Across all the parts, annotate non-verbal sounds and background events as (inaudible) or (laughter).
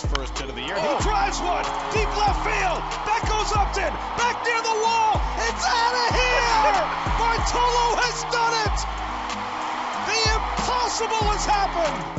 his first hit of the year. He oh. drives one deep left field. That goes Upton. Back near the wall. It's out of here. Bartolo has done it. The impossible has happened.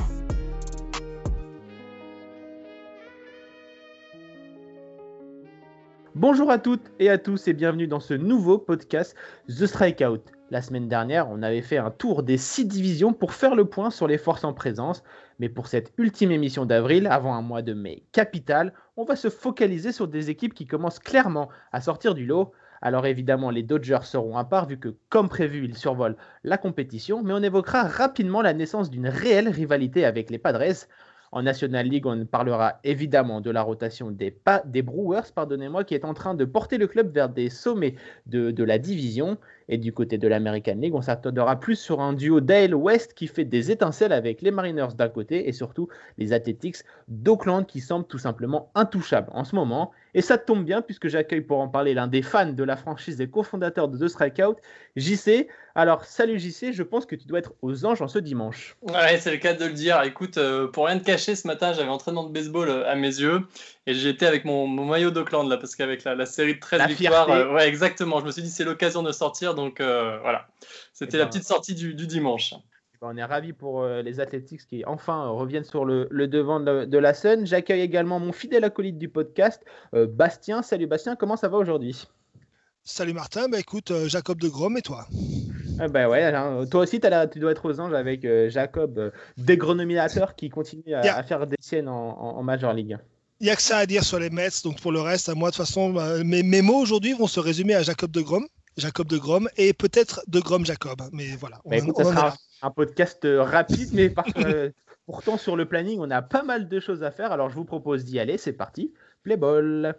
Bonjour à toutes et à tous et bienvenue dans ce nouveau podcast The Strikeout. La semaine dernière, on avait fait un tour des six divisions pour faire le point sur les forces en présence. Mais pour cette ultime émission d'avril, avant un mois de mai capital, on va se focaliser sur des équipes qui commencent clairement à sortir du lot. Alors évidemment, les Dodgers seront à part vu que, comme prévu, ils survolent la compétition, mais on évoquera rapidement la naissance d'une réelle rivalité avec les Padres. En National League, on parlera évidemment de la rotation des, Brewers, pardonnez-moi, qui est en train de porter le club vers des sommets de la division. Et du côté de l'American League, on s'attendra plus sur un duo Dale West qui fait des étincelles avec les Mariners d'un côté et surtout les Athletics d'Oakland qui semblent tout simplement intouchables en ce moment. Et ça tombe bien puisque j'accueille pour en parler l'un des fans de la franchise et cofondateur de The Strikeout, JC. Alors, salut JC, je pense que tu dois être aux anges en ce dimanche. Ouais, c'est le cas de le dire. Écoute, euh, pour rien te cacher, ce matin, j'avais entraînement de baseball euh, à mes yeux et j'étais avec mon, maillot d'Oakland là parce qu'avec la, série de 13 victoires, euh, ouais, exactement. Je me suis dit, c'est l'occasion de sortir. Donc voilà, c'était eh la ben, petite sortie du, dimanche. On est ravis pour les Athletics qui enfin reviennent sur le, devant de, la scène. J'accueille également mon fidèle acolyte du podcast, Bastien. Salut Bastien, comment ça va aujourd'hui? Salut Martin, bah écoute, Jacob de Grom et toi? Bah ouais, hein. toi aussi tu dois être aux anges avec Jacob, dégronominateur qui continue à, faire des siennes en, Major League. Il n'y a que ça à dire sur les Mets, donc pour le reste, à moi de toute façon, bah, mes, mes mots aujourd'hui vont se résumer à Jacob de Grom. Jacob de Grom et peut-être de Grom Jacob. Mais voilà. Bah, ça sera un podcast euh, rapide, mais (laughs) euh, pourtant sur le planning, on a pas mal de choses à faire. Alors je vous propose d'y aller. C'est parti. Play ball.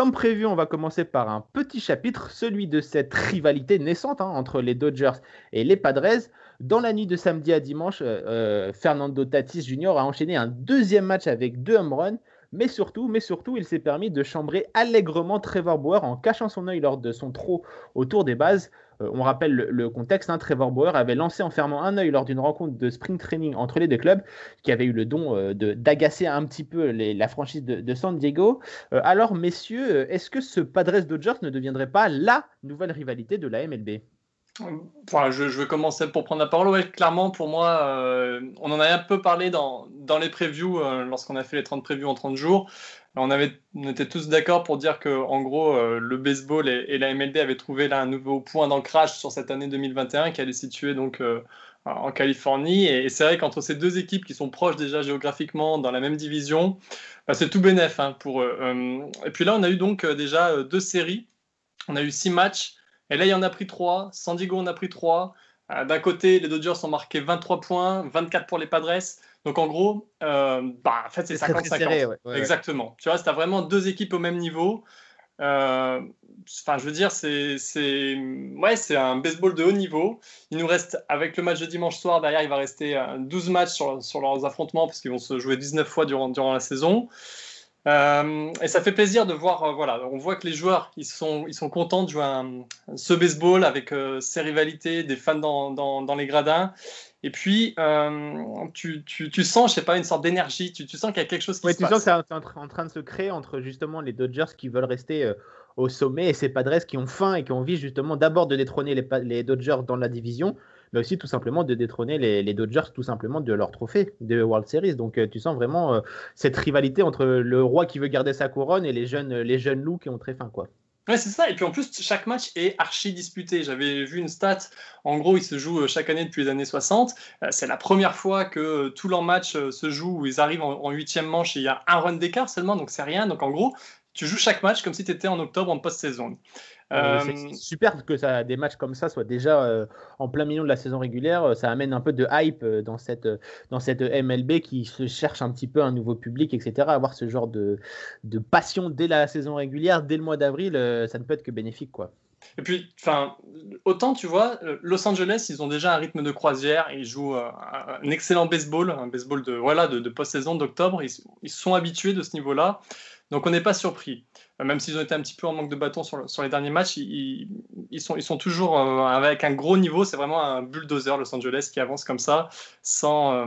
Comme prévu, on va commencer par un petit chapitre, celui de cette rivalité naissante hein, entre les Dodgers et les Padres. Dans la nuit de samedi à dimanche, euh, euh, Fernando Tatis Jr. a enchaîné un deuxième match avec deux home runs, mais surtout, mais surtout, il s'est permis de chambrer allègrement Trevor Bauer en cachant son œil lors de son trot autour des bases. Euh, on rappelle le, contexte, hein, Trevor Bauer avait lancé en fermant un œil lors d'une rencontre de spring training entre les deux clubs, qui avait eu le don euh, d'agacer un petit peu la franchise de, San Diego. Euh, alors, messieurs, est-ce que ce Padres Dodgers ne deviendrait pas la nouvelle rivalité de la MLB Enfin, je, vais commencer pour prendre la parole. clairement, pour moi, on en a un peu parlé dans, dans les previews, lorsqu'on a fait les 30 previews en 30 jours. On, avait, était tous d'accord pour dire que, en gros, euh, le baseball et, la MLB avaient trouvé là un nouveau point d'ancrage sur cette année 2021 qui allait situer donc euh, en Californie. Et, c'est vrai qu'entre ces deux équipes qui sont proches déjà géographiquement dans la même division, bah, c'est tout bénef hein, pour eux. Euh, et puis là, on a eu donc déjà deux séries. On a eu six matchs. Et là, il y en a pris trois. San Diego en a pris trois. D'un côté, les Dodgers ont marqué 23 points, 24 pour les Padres. Donc en gros, euh, bah, en fait, c'est 50-50. Exactement. Tu vois, tu as vraiment deux équipes au même niveau. Euh, enfin, je veux dire, c'est ouais, un baseball de haut niveau. Il nous reste, avec le match de dimanche soir, derrière, il va rester 12 euh, matchs sur, sur leurs affrontements, parce qu'ils vont se jouer 19 fois durant, durant la saison. et ça fait plaisir de voir, voilà, on voit que les joueurs, ils sont, ils sont contents de jouer ce baseball avec ces rivalités, des fans dans, dans, dans les gradins. Et puis, euh, tu, tu, tu, sens, je sais pas, une sorte d'énergie. Tu, tu, sens qu'il y a quelque chose qui se tu passe. Tu sens que c'est en, train de se créer entre justement les Dodgers qui veulent rester euh, au sommet et ces Padres qui ont faim et qui ont envie justement d'abord de détrôner les, les, Dodgers dans la division, mais aussi tout simplement de détrôner les, les Dodgers tout simplement de leur trophée de World Series. Donc, euh, tu sens vraiment cette rivalité entre le roi qui veut garder sa couronne et les jeunes, les jeunes loups qui ont très faim, quoi. Ouais, c'est ça. Et puis en plus, chaque match est archi disputé. J'avais vu une stat. En gros, ils se jouent euh, chaque année depuis les années 60. Euh, c'est la première fois que euh, tous leurs matchs se jouent où ils arrivent en huitième manche et il y a un run d'écart seulement, donc c'est rien. Donc en gros, tu joues chaque match comme si tu étais en octobre en post-saison. Euh, c'est super que ça, des matchs comme ça soient déjà euh, en plein milieu de la saison régulière. Ça amène un peu de hype euh, dans cette, dans cette MLB qui se cherche un petit peu un nouveau public, etc. Avoir ce genre de, de passion dès la saison régulière, dès le mois d'avril, ça ne peut être que bénéfique. quoi. Et puis, enfin, autant tu vois, Los Angeles, ils ont déjà un rythme de croisière, ils jouent un excellent baseball, un baseball de voilà de, post-saison d'octobre, ils, ils, sont habitués de ce niveau-là. Donc on n'est pas surpris. Même s'ils ont été un petit peu en manque de bâton sur, sur les derniers matchs, ils, ils, sont, ils sont toujours avec un gros niveau. C'est vraiment un bulldozer Los Angeles qui avance comme ça, sans,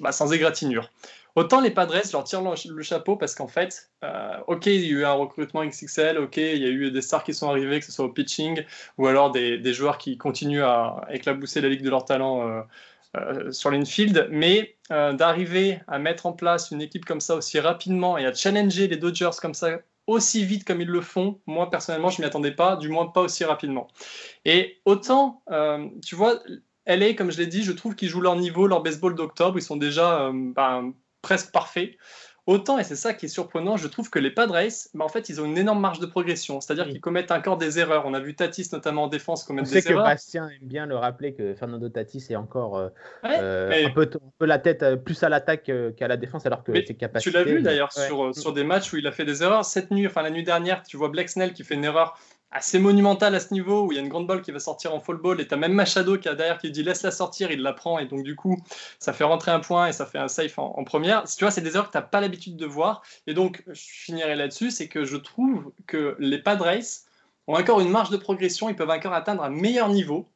bah, sans égratignure. Autant les Padres, je leur tire le chapeau parce qu'en fait, euh, ok, il y a eu un recrutement XXL, ok, il y a eu des stars qui sont arrivés, que ce soit au pitching ou alors des, joueurs qui continuent à éclabousser la ligue de leur talent euh, euh, sur l'infield, mais d'arriver à mettre en place une équipe comme ça aussi rapidement et à challenger les Dodgers comme ça aussi vite comme ils le font, moi personnellement, je m'y attendais pas, du moins pas aussi rapidement. Et autant, tu vois, LA, comme je l'ai dit, je trouve qu'ils jouent leur niveau, leur baseball d'octobre, ils sont déjà ben, presque parfait. Autant, et c'est ça qui est surprenant, je trouve que les Padres, bah en fait, ils ont une énorme marge de progression. C'est-à-dire qu'ils commettent encore des erreurs. On a vu Tatis, notamment en défense, commettre des erreurs. Sait que Bastien aime bien le rappeler que Fernando Tatis est encore euh, euh, un, peu, la tête euh, plus à l'attaque qu'à la défense, alors que ses capacités. Tu l'as vu d'ailleurs sur, sur des matchs où il a fait des erreurs. Cette nuit, enfin la nuit dernière, tu vois Black Snell qui fait une erreur assez monumental à ce niveau où il y a une grande balle qui va sortir en fall ball et tu as même Machado qui a derrière qui dit laisse la sortir, il la prend et donc du coup ça fait rentrer un point et ça fait un safe en, première. Tu vois, c'est des erreurs que tu n'as pas l'habitude de voir et donc je finirai là-dessus, c'est que je trouve que les Padres ont encore une marge de progression, ils peuvent encore atteindre un meilleur niveau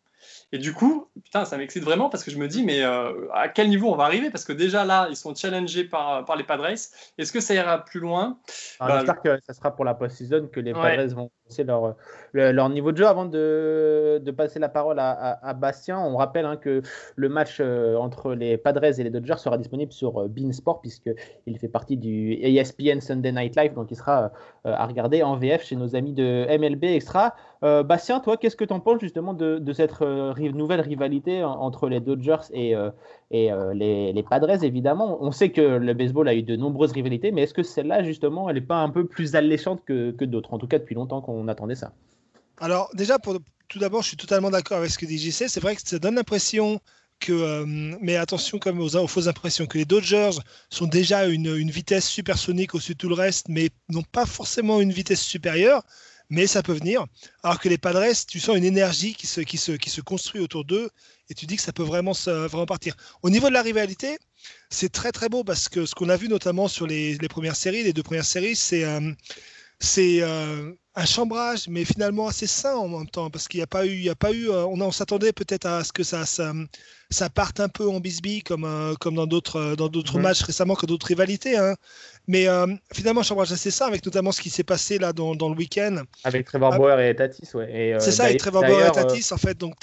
et du coup, putain, ça m'excite vraiment parce que je me dis, mais euh, à quel niveau on va arriver? Parce que déjà là, ils sont challengés par, par les Padres. Est-ce que ça ira plus loin? Ah, bah, J'espère que ça sera pour la post-season que les Padres vont passer leur, leur, niveau de jeu. Avant de, de passer la parole à, Bastien, on rappelle hein, que le match euh, entre les Padres et les Dodgers sera disponible sur euh, Beansport puisqu'il fait partie du ESPN Sunday Night Live. Donc il sera à regarder en VF chez nos amis de MLB Extra. Bastien, toi, qu'est-ce que tu en penses justement de, cette nouvelle rivalité entre les Dodgers et, euh, et euh, les, les, Padres, évidemment. On sait que le baseball a eu de nombreuses rivalités, mais est-ce que celle-là, justement, elle n'est pas un peu plus alléchante que, que d'autres? En tout cas, depuis longtemps qu'on attendait ça. Alors, déjà, tout d'abord, je suis totalement d'accord avec ce que dit JC. C'est vrai que ça donne l'impression que, euh, mais attention comme aux, aux, fausses impressions, que les Dodgers sont déjà une, une vitesse supersonique au-dessus de tout le reste, mais n'ont pas forcément une vitesse supérieure mais ça peut venir. Alors que les Padres, tu sens une énergie qui se, qui se, qui se construit autour d'eux et tu dis que ça peut vraiment, vraiment partir. Au niveau de la rivalité, c'est très très beau parce que ce qu'on a vu notamment sur les, les, premières séries, les deux premières séries, c'est euh, c'est euh, un chambrage, mais finalement assez sain en même temps, parce qu'il n'y a pas eu, il y a pas eu, euh, on, on s'attendait peut-être à ce que ça, ça, ça, parte un peu en bisbille comme, comme dans d'autres, dans d'autres matchs récemment que d'autres rivalités. Hein. Mais finalement, un chambrage assez sain, avec notamment ce qui s'est passé là dans, dans le week-end. Avec Trevor ah, Bauer et Tatis, ouais. c'est ça, et Trevor Bauer et Tatis, en fait. Donc,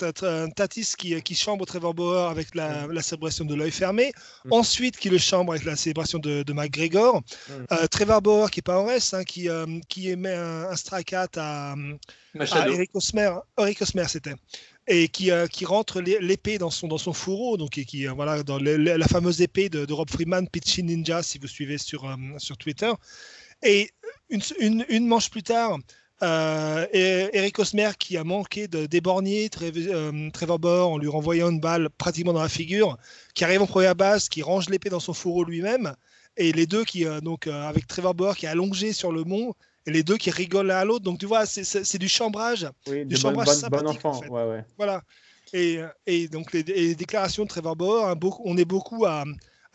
Tatis qui, qui chambre Trevor Bauer avec la, la célébration de l'œil fermé. Mm. Ensuite, qui le chambre avec la célébration de, de McGregor. Mm. Trevor Bauer qui est pas en reste, hein, qui, qui émet un, un strike à, Eric Osmer, Eric Osmer c'était, et qui, euh, qui rentre l'épée dans son, dans son fourreau, donc et qui euh, voilà dans la fameuse épée de, Rob Freeman, Pitchy Ninja, si vous suivez sur, euh, sur Twitter. Et une, une, manche plus tard, Eric Osmer qui a manqué de déborgner Trevor Bauer en lui renvoyant une balle pratiquement dans la figure, qui arrive en première base, qui range l'épée dans son fourreau lui-même, et les deux qui donc avec Trevor Bauer qui est allongé sur le mont et les deux qui rigolent l'un à l'autre. Donc tu vois, c'est du chambrage, du chambrage sympathique. en fait. Voilà. Et, et donc les, les, déclarations de Trevor Bauer, hein, beaucoup, on est beaucoup à,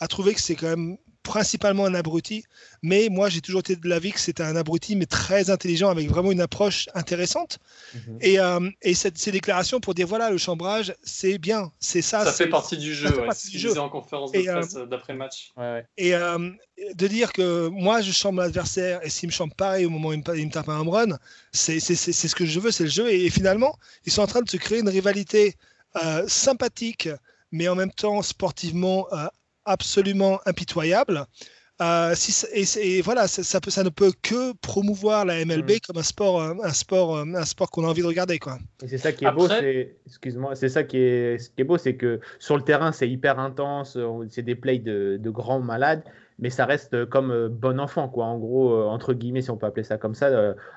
à trouver que c'est quand même principalement un abruti, mais moi j'ai toujours été de l'avis que c'était un abruti, mais très intelligent, avec vraiment une approche intéressante. Mhm. Et, euh, et cette, ces déclarations pour dire voilà, le chambrage, c'est bien, c'est ça. Ça fait partie du jeu, ouais, en conférence de presse euh, d'après match. Et euh, de dire que moi je chambre l'adversaire et s'il me chambre pareil au moment où il me, tape un home run, c'est ce que je veux, c'est le jeu. Et, finalement, ils sont en train de se créer une rivalité sympathique, mais en même temps sportivement absolument impitoyable. Euh, si, et, voilà, ça, peut, ça, ne peut que promouvoir la MLB mm. comme un sport, un sport, un sport qu'on a envie de regarder, quoi. Et c'est ça qui est beau, c'est, excuse-moi, c'est ça qui est, ce qui est beau, c'est que sur le terrain, c'est hyper intense, c'est des plays de, de grands malades mais ça reste euh, comme euh, bon enfant, quoi. En gros, euh, entre guillemets, si on peut appeler ça comme ça,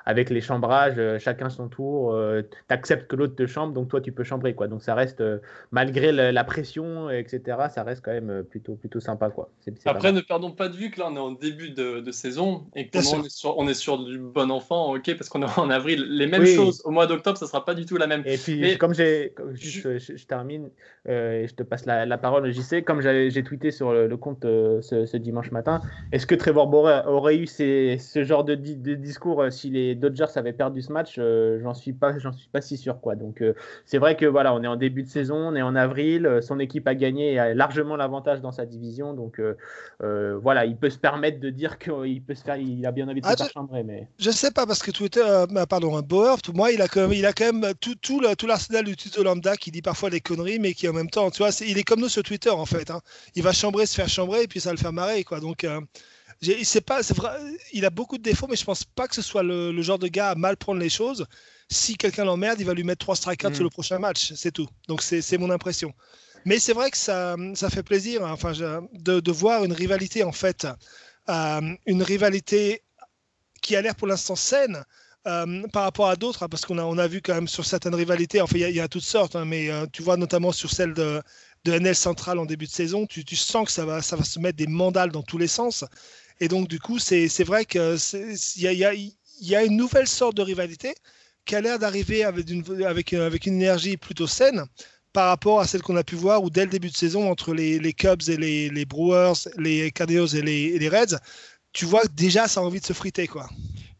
avec les chambrages, chacun son tour, tu acceptes que l'autre te chambre, donc toi tu peux chambrer, quoi. Donc ça reste, malgré la, pression, etc., ça reste quand même plutôt, plutôt sympa, quoi. Après, ne perdons pas de vue que là on est en début de, saison et que on est, sur, on est, sur, du bon enfant, ok, parce qu'on est en avril. Les mêmes choses au mois d'octobre, ça sera pas du tout la même. Et puis, comme j'ai, je, termine et je te passe la, parole, JC, comme j'ai tweeté sur le, compte ce, ce dimanche dimanche matin. Est-ce que Trevor Bauer aurait eu ce genre de, discours si les Dodgers avaient perdu ce match J'en suis pas, j'en suis pas si sûr quoi. Donc c'est vrai que voilà, on est en début de saison, on est en avril, son équipe a gagné et a largement l'avantage dans sa division, donc voilà, il peut se permettre de dire qu'il peut se faire, il a bien envie de se ah, faire chambrer, mais je sais pas parce que Twitter, bah, pardon, Bauer, moi il a quand même, il a quand même tout, tout, tout l'arsenal du Twitter lambda qui dit parfois des conneries, mais qui en même temps, tu vois, il est comme nous sur Twitter en fait. Hein. Il va chambrer, se faire chambrer, et puis ça va le faire marrer, quoi. Donc, euh, c'est pas, c'est vrai, il a beaucoup de défauts, mais je pense pas que ce soit le, genre de gars à mal prendre les choses. Si quelqu'un l'emmerde, il va lui mettre trois strikeouts sur mm. le prochain match, c'est tout. Donc c'est mon impression. Mais c'est vrai que ça, ça fait plaisir, hein, enfin, de, de, voir une rivalité en fait, euh, une rivalité qui a l'air pour l'instant saine, euh, par rapport à d'autres, hein, parce qu'on a, on a vu quand même sur certaines rivalités, enfin il y, a toutes sortes, hein, mais euh, tu vois notamment sur celle de, de NL Central en début de saison, tu, sens que ça va, ça va se mettre des mandales dans tous les sens. Et donc du coup, c'est, vrai qu'il y a, y, a, une nouvelle sorte de rivalité qui a l'air d'arriver avec une, avec, une énergie plutôt saine par rapport à celle qu'on a pu voir où dès le début de saison entre les, Cubs et les, Brewers, les Cardinals et les, et les Reds, tu vois déjà ça a envie de se friter quoi.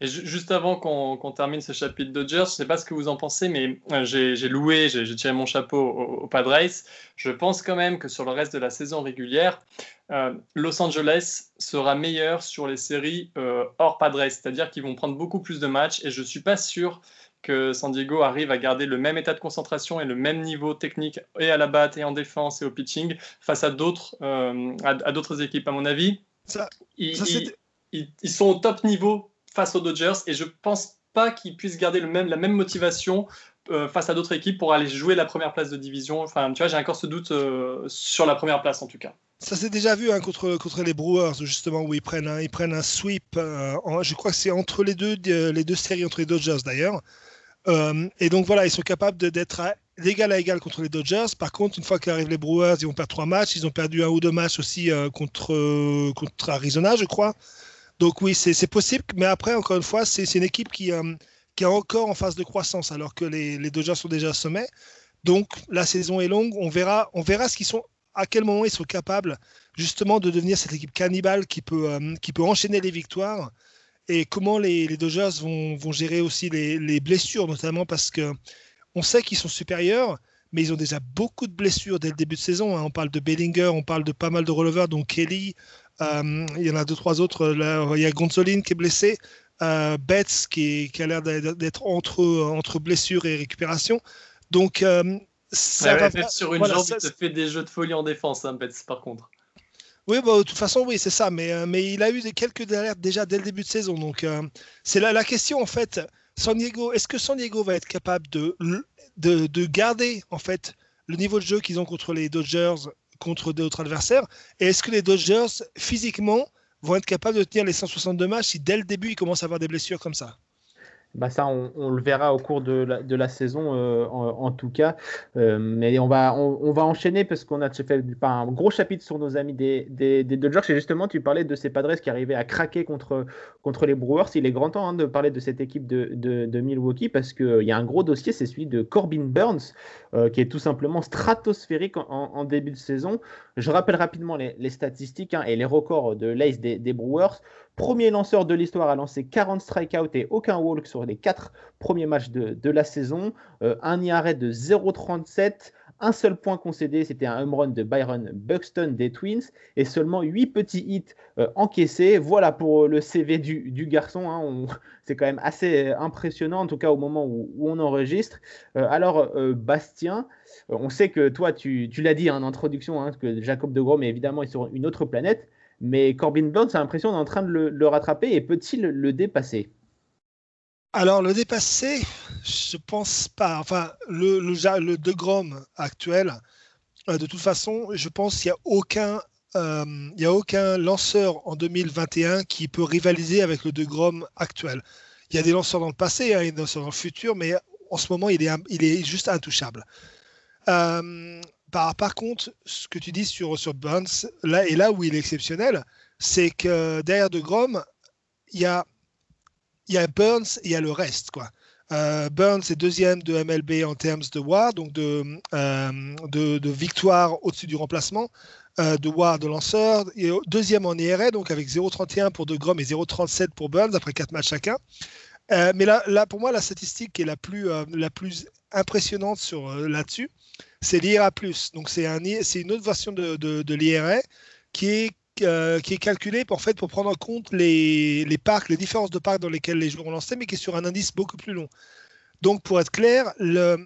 Et juste avant qu'on termine ce chapitre Dodgers, je ne sais pas ce que vous en pensez, mais euh, j'ai loué, j'ai tiré mon chapeau au, Padres. Je pense quand même que sur le reste de la saison régulière, euh, Los Angeles sera meilleur sur les séries euh, hors Padres, c'est-à-dire qu'ils vont prendre beaucoup plus de matchs. Et je ne suis pas sûr que San Diego arrive à garder le même état de concentration et le même niveau technique et à la batte et en défense et au pitching face à d'autres à, d'autres équipes. À mon avis, ça, ils, ils, sont au top niveau face aux Dodgers et je pense pas qu'ils puissent garder la même motivation euh, face à d'autres équipes pour aller jouer la première place de division. Enfin, tu vois, j'ai encore ce doute euh, sur la première place en tout cas. Ça s'est déjà vu hein, contre, les Brewers, justement, où ils prennent un, sweep. Euh, je crois que c'est entre les deux, séries, entre les Dodgers d'ailleurs. et donc voilà, ils sont capables d'être d'égal à égal contre les Dodgers. Par contre, une fois qu'arrivent les Brewers, ils vont perdre trois matchs. Ils ont perdu un ou deux matchs aussi contre, contre Arizona, je crois. Donc oui, c'est possible, mais après, encore une fois, c'est une équipe qui, euh, qui est encore en phase de croissance, alors que les, Dodgers sont déjà sommet. Donc la saison est longue, on verra, on verra ce qu'ils sont, à quel moment ils sont capables justement de devenir cette équipe cannibale qui peut, euh, qui peut enchaîner les victoires et comment les, Dodgers vont, vont, gérer aussi les, les, blessures, notamment parce que on sait qu'ils sont supérieurs, mais ils ont déjà beaucoup de blessures dès le début de saison. Hein. On parle de Bellinger, on parle de pas mal de releveurs, donc Kelly, il y en a deux, trois autres. Là, il y a Gonzolin qui est blessé. Euh, Betts qui, a l'air d'être entre, entre blessure et récupération. Donc, euh, ça va, sur une jambe, il te fait des jeux de folie en défense, hein, Betts, par contre. Oui, bah, de toute façon, oui, c'est ça. Mais, mais il a eu quelques alertes déjà dès le début de saison. Donc, c'est la, la, question, en fait. San Diego, est-ce que San Diego va être capable de, de, de garder, en fait, le niveau de jeu qu'ils ont contre les Dodgers contre d'autres adversaires. Et est-ce que les Dodgers, physiquement, vont être capables de tenir les 162 matchs si dès le début ils commencent à avoir des blessures comme ça? Bah ça, on, le verra au cours de la, saison, euh, en, tout cas. Euh, mais on va, enchaîner parce qu'on a fait un gros chapitre sur nos amis des, Dodgers. Et justement, tu parlais de ces Padres qui arrivaient à craquer contre, les Brewers. Il est grand temps hein, de parler de cette équipe de, Milwaukee parce qu'il y a un gros dossier, c'est celui de Corbin Burns, euh, qui est tout simplement stratosphérique en, début de saison. Je rappelle rapidement les, statistiques hein, et les records de l'ace des Brewers. Premier lanceur de l'histoire à lancer 40 strikeouts et aucun walk sur les quatre premiers matchs de, la saison. Euh, un IRA de 0,37. Un seul point concédé, c'était un home run de Byron Buxton des Twins et seulement 8 petits hits euh, encaissés. Voilà pour le CV du, garçon. Hein. (laughs) c'est quand même assez impressionnant, en tout cas au moment où, on enregistre. Euh, alors, Bastien, on sait que toi, tu, l'as dit en introduction, hein, que Jacob de Grom est évidemment sur une autre planète. Mais Corbin Burns a l'impression d'être en train de le, rattraper et peut-il le dépasser? Alors, le dépasser, je pense pas. Enfin, le, le, actuel, euh, de toute façon, je pense qu'il n'y a aucun euh, il y a aucun lanceur en 2021 qui peut rivaliser avec le De Grom actuel. Il y a des lanceurs dans le passé, hein, des lanceurs dans le futur, mais en ce moment, il est, il est juste intouchable. Euh, par, contre, ce que tu dis sur, Burns, là, et là où il est exceptionnel, c'est que derrière De Grom, il y a, Burns et il y a le reste. Quoi. Burns est deuxième de MLB en termes de WAR, donc de, de, victoire au-dessus du remplacement. de WAR de lanceur, et deuxième en IRA, donc avec 0,31 pour De Grom et 0,37 pour Burns après 4 matchs chacun. mais là, là, pour moi, la statistique qui est la plus, la plus impressionnante sur là-dessus, c'est l'IRA+. Donc c'est un, une autre version de, de, l'IRA qui est euh, qui est calculée pour, prendre en compte les, parcs, les différences de parcs dans lesquels les joueurs ont lancé, mais qui est sur un indice beaucoup plus long. Donc, pour être clair, euh,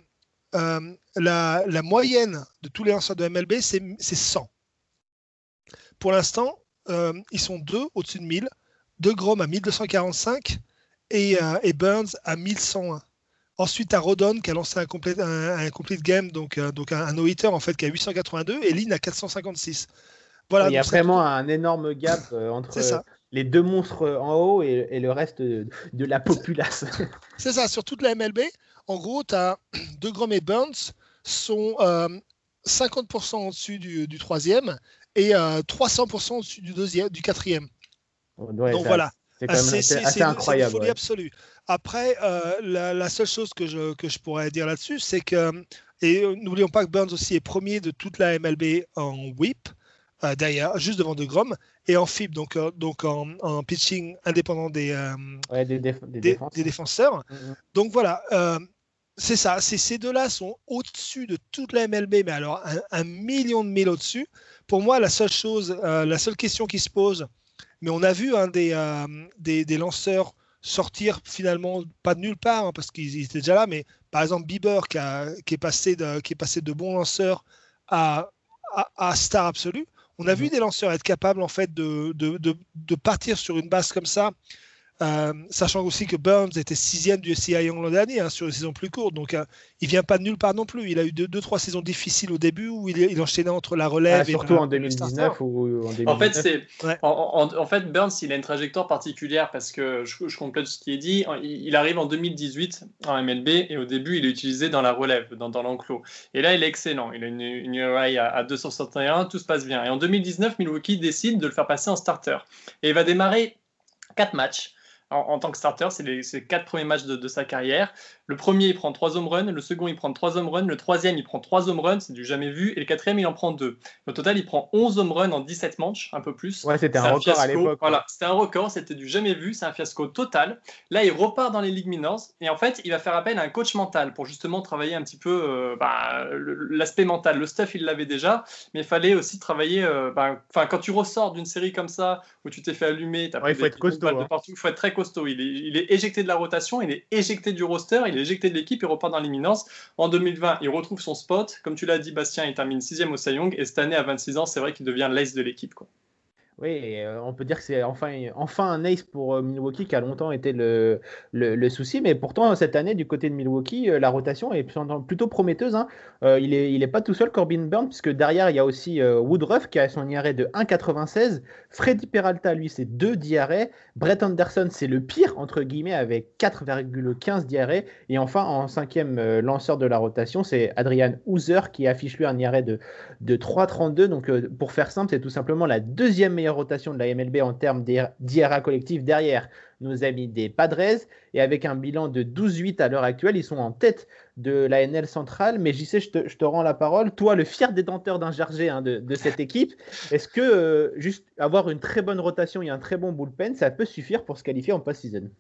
la, moyenne de tous les lanceurs de MLB, c'est 100. Pour l'instant, euh, ils sont deux au-dessus de 1000, De Grom à 1245 et, et Burns à 1101. Ensuite, à Rodon qui a lancé un complete, un, complete game, donc, euh, donc un, no-hitter en fait qui a 882 et Lynn à 456. Voilà, il y a vraiment un énorme gap euh, entre les deux monstres en haut et, le reste de, la populace. (laughs) C'est ça, sur toute la MLB, en gros, tu as (clears throat) De Grom et Burns sont 50% euh, au-dessus du, troisième et 300% au-dessus du, deuxième, du quatrième. donc voilà. C'est assez, incroyable. C'est une folie absolue. Après, euh, la, seule chose que je, que je pourrais dire là-dessus, c'est que, et n'oublions pas que Burns aussi est premier de toute la MLB en whip, euh, d'ailleurs, juste devant De Grom, et en FIB, donc, euh, donc en, pitching indépendant des, des, des, défenseurs. Mm-hmm. Donc voilà, c'est ça, ces deux-là sont au-dessus de toute la MLB, mais alors un, un million de mille au-dessus. Pour moi, la seule chose, la seule question qui se pose, mais on a vu euh, des, des, lanceurs sortir finalement pas de nulle part, hein, parce qu'ils étaient déjà là, mais par exemple Bieber qui, qui, est, passé de, qui est passé de bon lanceur à, à, star absolu. On a vu mhm. des lanceurs être capables en fait de, de, de partir sur une base comme ça euh, sachant aussi que Burns était sixième du CI Young l'an dernier hein, sur une saison plus courte, donc il euh, il vient pas de nulle part non plus. Il a eu deux, deux trois saisons difficiles au début où il, il enchaînait entre la relève ah, et surtout en 2019 ou en 2019. En fait, c'est en, fait Burns il a une trajectoire particulière parce que je, je complète ce qui est dit. Il, arrive en 2018 en MLB et au début il est utilisé dans la relève, dans, dans l'enclos. Et là il est excellent. Il a une, une à, à 261, tout se passe bien. Et en 2019 Milwaukee décide de le faire passer en starter et il va démarrer quatre matchs en, tant que starter. C'est les, quatre premiers matchs de, sa carrière. Le premier, il prend trois home runs. Le second, il prend trois home runs. Le troisième, il prend trois home runs. C'est du jamais vu. Et le quatrième, il en prend deux. Au total, il prend 11 home runs en 17 manches, un peu plus. Ouais, c'était un, record à l'époque. Voilà, c'était un record. C'était du jamais vu. C'est un fiasco total. Là, il repart dans les ligues minors. Et en fait, il va faire appel à un coach mental pour justement travailler un petit peu euh, bah, l'aspect mental. Le stuff, il l'avait déjà. Mais il fallait aussi travailler. Euh, bah, quand tu ressors d'une série comme ça, où tu t'es fait allumer, il faut être costaud. Hein. il faut être très costaud. Il est, il est éjecté de la rotation, il est éjecté du roster, il est éjecté de l'équipe, il repart dans l'imminence. En 2020, il retrouve son spot. Comme tu l'as dit, Bastien, il termine sixième au Cy Et cette année, à 26 ans, c'est vrai qu'il devient l'ace de l'équipe. Oui, euh, on peut dire que c'est enfin, un ace pour euh, Milwaukee qui a longtemps été le, souci, mais pourtant cette année du côté de Milwaukee, euh, la rotation est plutôt prometteuse. Hein. il n'est pas tout seul Corbin Burns, puisque derrière il y a aussi Woodruff qui a son IRA de 1,96, Freddy Peralta lui c'est 2 d'IRA, Brett Anderson c'est le pire entre guillemets avec 4,15 d'IRA, et enfin en cinquième lanceur de la rotation c'est Adrian Hooser qui affiche lui un IRA de, de 3,32. Donc pour faire simple, c'est tout simplement la deuxième meilleure rotation de la MLB en termes d'IRA collectif derrière nos amis des Padres. Et avec un bilan de 12-8 à l'heure actuelle, ils sont en tête de la NL centrale. Mais j'y sais, je te, rends la parole. Toi, le fier détenteur d'un Gergé hein, de, cette équipe, est-ce que euh, juste avoir une très bonne rotation et un très bon bullpen, ça peut suffire pour se qualifier en post-season?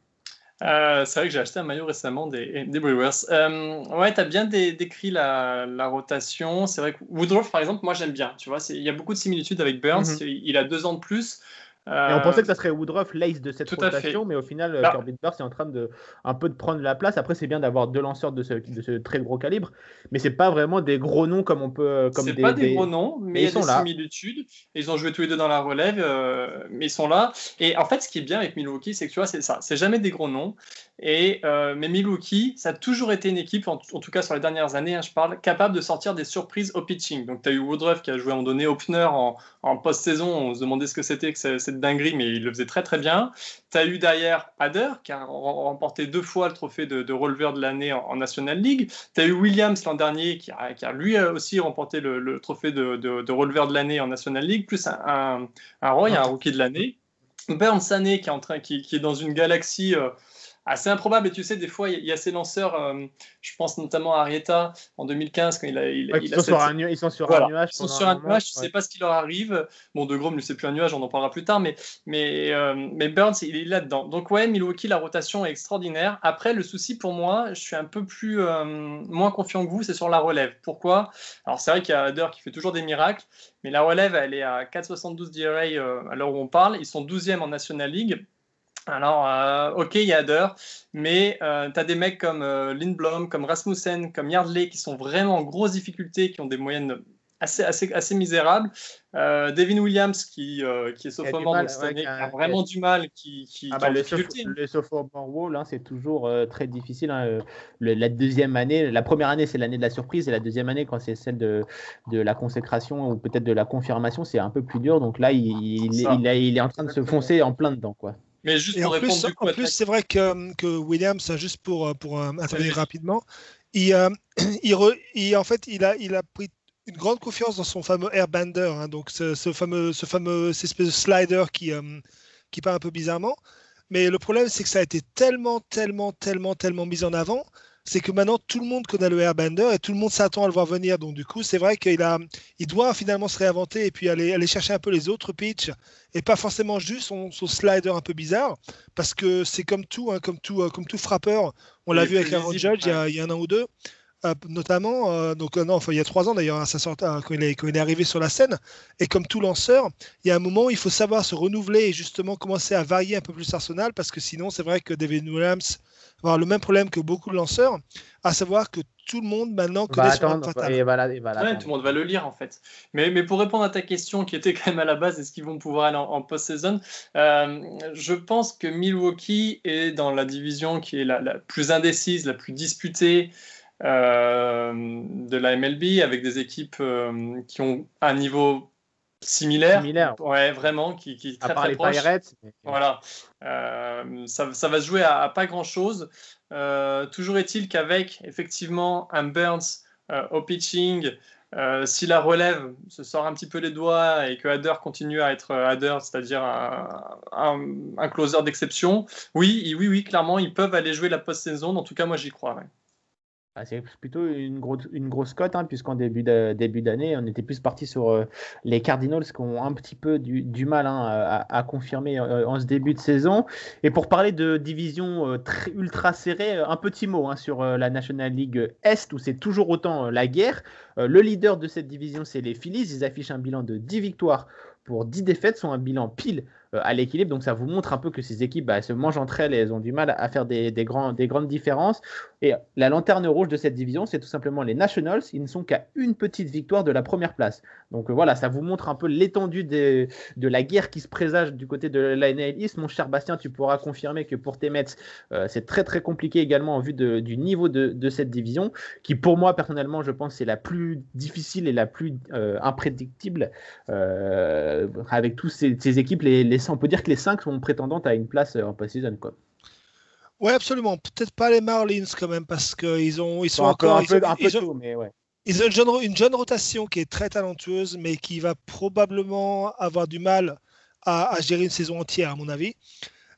Euh, c'est vrai que j'ai acheté un maillot récemment des, des Brewers. Euh, ouais, tu as bien décrit la, la rotation. C'est vrai que Woodruff, par exemple, moi j'aime bien. Tu vois, il y a beaucoup de similitudes avec Burns. Mm-hmm. Il a deux ans de plus. Et on pensait que ça serait Woodruff l'ace de cette rotation, mais au final, bah. Corbin Burns est en train de un peu de prendre la place. Après, c'est bien d'avoir deux lanceurs de ce, de ce, très gros calibre, mais c'est pas vraiment des gros noms comme on peut. Comme c'est pas des, gros noms, mais, il y a des similitudes. Ils ont joué tous les deux dans la relève, euh, mais ils sont là. Et en fait, ce qui est bien avec Milwaukee, c'est que tu vois, c'est ça. C'est jamais des gros noms. Et euh, mais Milwaukee, ça a toujours été une équipe, en, tout cas sur les dernières années, hein, je parle, capable de sortir des surprises au pitching. Donc tu as eu Woodruff qui a joué en donné opener en, en post-saison. On se demandait ce que c'était que cette dinguerie, mais il le faisait très très bien. Tu as eu derrière Hader qui a remporté deux fois le trophée de, de releveur de l'année en, National League. Tu as eu Williams l'an dernier qui a, qui a, lui aussi remporté le, trophée de, de, releveur de l'année en National League, plus un, un, un Roy, un rookie de l'année. Burns Sané qui est, en train, qui, qui, est dans une galaxie. Euh, assez improbable. Et tu sais, des fois, il y, a ces lanceurs, euh, je pense notamment à Arietta en 2015, quand il a. Il, ils, sont sur un, ils, sont sur un, nuage. Ils sont sur un, nuage, tu ne sais pas ce qui leur arrive. Bon, De Grom ne sait plus un nuage, on en parlera plus tard, mais, mais, euh, mais Burns, il est là-dedans. Donc, ouais, Milwaukee, la rotation est extraordinaire. Après, le souci pour moi, je suis un peu plus euh, moins confiant que vous, c'est sur la relève. Pourquoi? Alors, c'est vrai qu'il y a Hader qui fait toujours des miracles, mais la relève, elle est à 4,72 DRA à l'heure où on parle. Ils sont 12e en National League. Alors, euh, ok, il y a Hader, mais euh, tu as des mecs comme euh, Lindblom, comme Rasmussen, comme Yardley qui sont vraiment en grosse difficulté, qui ont des moyennes assez, assez, assez misérables. Devin Williams, qui, qui est sophomore cette année, qui a vraiment du mal, qui, qui, ah bah, le, le sophomore wall, hein, c'est toujours très difficile. Hein, la deuxième année, la première année, c'est l'année de la surprise, et la deuxième année, quand c'est celle de, de la consécration ou peut-être de la confirmation, c'est un peu plus dur. Donc là, il, il, il, il est en train de se foncer en plein dedans. quoi. Mais juste pour en répondre plus, en plus, c'est vrai que, que, Williams, juste pour, pour euh, intervenir rapidement, il, euh, (clears throat) il, en fait, il a, il a pris une grande confiance dans son fameux Airbander, hein, donc ce, ce, fameux, ce fameux cette espèce de slider qui, euh, qui part un peu bizarrement. Mais le problème, c'est que ça a été tellement, tellement, tellement, tellement mis en avant c'est que maintenant tout le monde connaît le airbender et tout le monde s'attend à le voir venir. Donc du coup, c'est vrai qu'il a, il doit finalement se réinventer et puis aller, aller chercher un peu les autres pitchs et pas forcément juste son, slider un peu bizarre parce que c'est comme tout, hein, comme tout, euh, comme tout frappeur. On l'a vu avec Aaron Judge il, y a, un an ou deux. Euh, notamment, euh, donc non, enfin, il y a trois ans d'ailleurs, hein, ça sort, quand, il est, quand il est arrivé sur la scène. Et comme tout lanceur, il y a un moment où il faut savoir se renouveler et justement commencer à varier un peu plus l'arsenal parce que sinon, c'est vrai que David Williams, avoir le même problème que beaucoup de lanceurs, à savoir que tout le monde maintenant connaît son attendre, et voilà, et voilà, tout le monde va le lire en fait. Mais, mais, pour répondre à ta question qui était quand même à la base, est-ce qu'ils vont pouvoir aller en, post-saison euh, Je pense que Milwaukee est dans la division qui est la, plus indécise, la plus disputée. Euh, de la MLB avec des équipes euh, qui ont un niveau similaire. Similaire. Ouais, vraiment, qui, qui est très, à part très les proche. Pirates. Voilà. Euh, ça, ça, va se jouer à, pas grand-chose. Euh, toujours est-il qu'avec effectivement un Burns au pitching, si la relève se sort un petit peu les doigts et que Hader continue à être Hader, c'est-à-dire un, un, closer d'exception, oui, oui, oui, clairement, ils peuvent aller jouer la post-saison. En tout cas, moi, j'y crois. Ah, c'est plutôt une, grosse, cote, hein, puisqu'en début d'année, on était plus parti sur euh, les Cardinals qui ont un petit peu du, mal hein, à, confirmer euh, en ce début de saison. Et pour parler de division euh, ultra serrée, un petit mot hein, sur la National League Est, où c'est toujours autant la guerre. le leader de cette division, c'est les Phillies. Ils affichent un bilan de 10 victoires pour 10 défaites, sont un bilan pile à l'équilibre. Donc ça vous montre un peu que ces équipes bah, se mangent entre elles et elles ont du mal à faire des, grands, des grandes différences. Et la lanterne rouge de cette division, c'est tout simplement les Nationals. Ils ne sont qu'à une petite victoire de la première place. Donc euh, voilà, ça vous montre un peu l'étendue de la guerre qui se présage du côté de la NL East. Mon cher Bastien, tu pourras confirmer que pour tes Mets, euh, c'est très très compliqué également en vue du niveau de, cette division, qui pour moi personnellement, je pense, c'est la plus difficile et la plus imprédictible avec toutes ces, équipes. Les on peut dire que les 5 sont prétendantes à une place en post-season. Quoi. Ouais, absolument. Peut-être pas les Marlins quand même, parce qu'ils ont, ils sont encore. Un peu, un peu tôt, mais ouais. Ils ont une jeune, une jeune, rotation qui est très talentueuse, mais qui va probablement avoir du mal à, gérer une saison entière, à mon avis.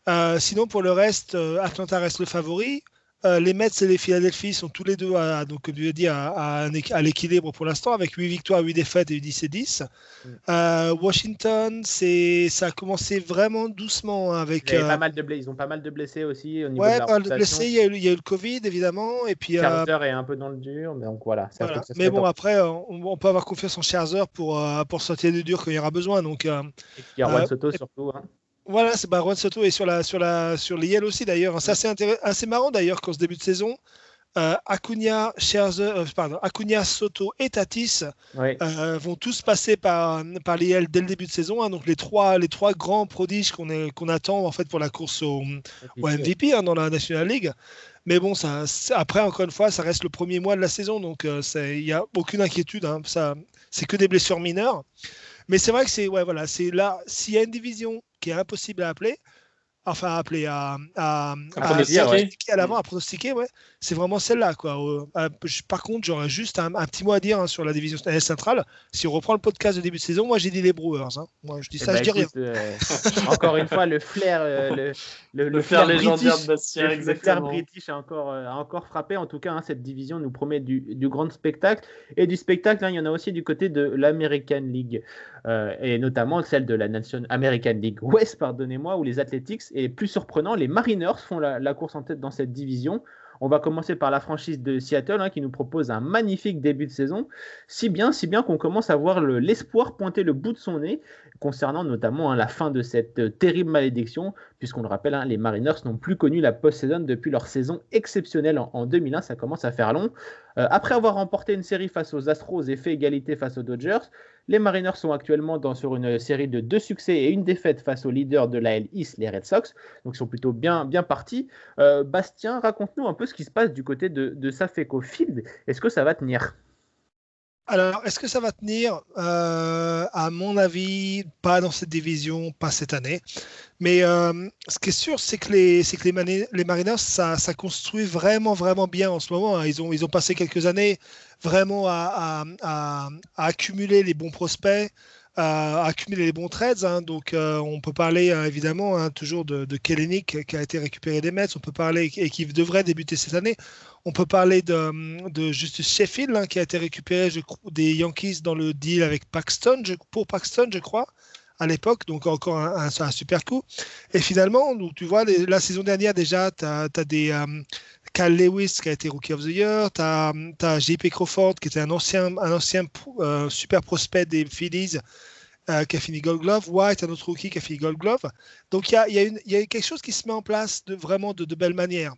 Euh, sinon, pour le reste, euh, Atlanta reste le favori. Euh, les Mets et les Philadelphie sont tous les deux à, donc, comme je dit, à, à, l'équilibre pour l'instant, avec 8 victoires, 8 défaites et 10 et 10. Mm. Euh, Washington, ça a commencé vraiment doucement. Hein, avec, euh, pas mal de blessés. Ils ont pas mal de blessés aussi. Au niveau ouais, de pas mal de blessés. Il y, a eu, il y, a eu, le Covid, évidemment. Et puis, Scherzer est un peu dans le dur. Mais donc voilà. voilà. Mais bon, après, on, peut avoir confiance en Scherzer pour, pour sortir du dur quand il y aura besoin. Donc, et puis, il y a Juan Soto surtout. Hein. Voilà, c'est bah, Juan Soto et sur la sur la sur les aussi d'ailleurs. C'est assez, assez marrant d'ailleurs qu'en ce début de saison, euh, Acuna, Scherzer, euh, pardon, Acuna, Soto et Tatis euh, vont tous passer par, par les dès le début de saison. Hein. donc les trois, les trois grands prodiges qu'on attend en fait pour la course au, MVP hein, dans la National League. Mais bon, ça, après, encore une fois, ça reste le premier mois de la saison, donc il n'y a aucune inquiétude. Hein, ça, c'est que des blessures mineures. Mais c'est vrai que c'est ouais, voilà, là, s'il y a une division qui est impossible à appeler, enfin appelé à, à, à, à, l'avant, à pronostiquer, ouais, c'est vraiment celle-là. Quoi. Euh, par contre, j'aurais juste un, petit mot à dire hein, sur la division centrale. Si on reprend le podcast de début de saison, moi j'ai dit les Brewers. Hein. Moi je dis eh ça, ben, je dis rien. Euh, encore une fois, le flair, euh, le, le, le, flair, légendaire de Bastien, le, flair british a encore, a encore frappé. En tout cas, hein, cette division nous promet du, du, grand spectacle. Et du spectacle, il y en a aussi du côté de l'American League. et notamment celle de la Nation American League West, pardonnez-moi, où les Athletics et plus surprenant, les Mariners font la, course en tête dans cette division. On va commencer par la franchise de Seattle hein, qui nous propose un magnifique début de saison, si bien, si bien qu'on commence à voir l'espoir pointer le bout de son nez concernant notamment hein, la fin de cette euh, terrible malédiction, puisqu'on le rappelle, hein, les Mariners n'ont plus connu la post-saison depuis leur saison exceptionnelle en, 2001, ça commence à faire long. Euh, après avoir remporté une série face aux Astros et fait égalité face aux Dodgers, les Mariners sont actuellement dans, sur une série de deux succès et une défaite face aux leaders de la L East, les Red Sox. Donc ils sont plutôt bien, partis. Euh, Bastien, raconte-nous un peu ce qui se passe du côté de Safeco Field. Est-ce que ça va tenir? Alors, est-ce que ça va tenir? Euh, À mon avis, pas dans cette division, pas cette année. Mais euh, ce qui est sûr, c'est que les, que les, Mariners, ça, ça, construit vraiment, vraiment bien en ce moment. Hein. Ils ont, ils ont passé quelques années vraiment à, à, à accumuler les bons prospects, accumuler les bons trades. Hein. Donc, euh, on peut parler euh, évidemment hein, toujours de, de Kellenic qui a été récupéré des Mets. On peut parler et qui devrait débuter cette année. On peut parler de, de Sheffield hein, qui a été récupéré je, des Yankees dans le deal avec Paxton, pour Paxton, je crois à l'époque, donc encore un, super coup. Et finalement, donc, tu vois, la saison dernière déjà, tu as, des euh, Lewis qui a été Rookie of the Year, tu as, as, JP Crawford qui était un ancien, un ancien super prospect des Phillies euh, qui a fini Gold Glove, White, un autre rookie qui a fini Gold Glove. Donc il y a, y, a y a, quelque chose qui se met en place de, vraiment de, de belle manière.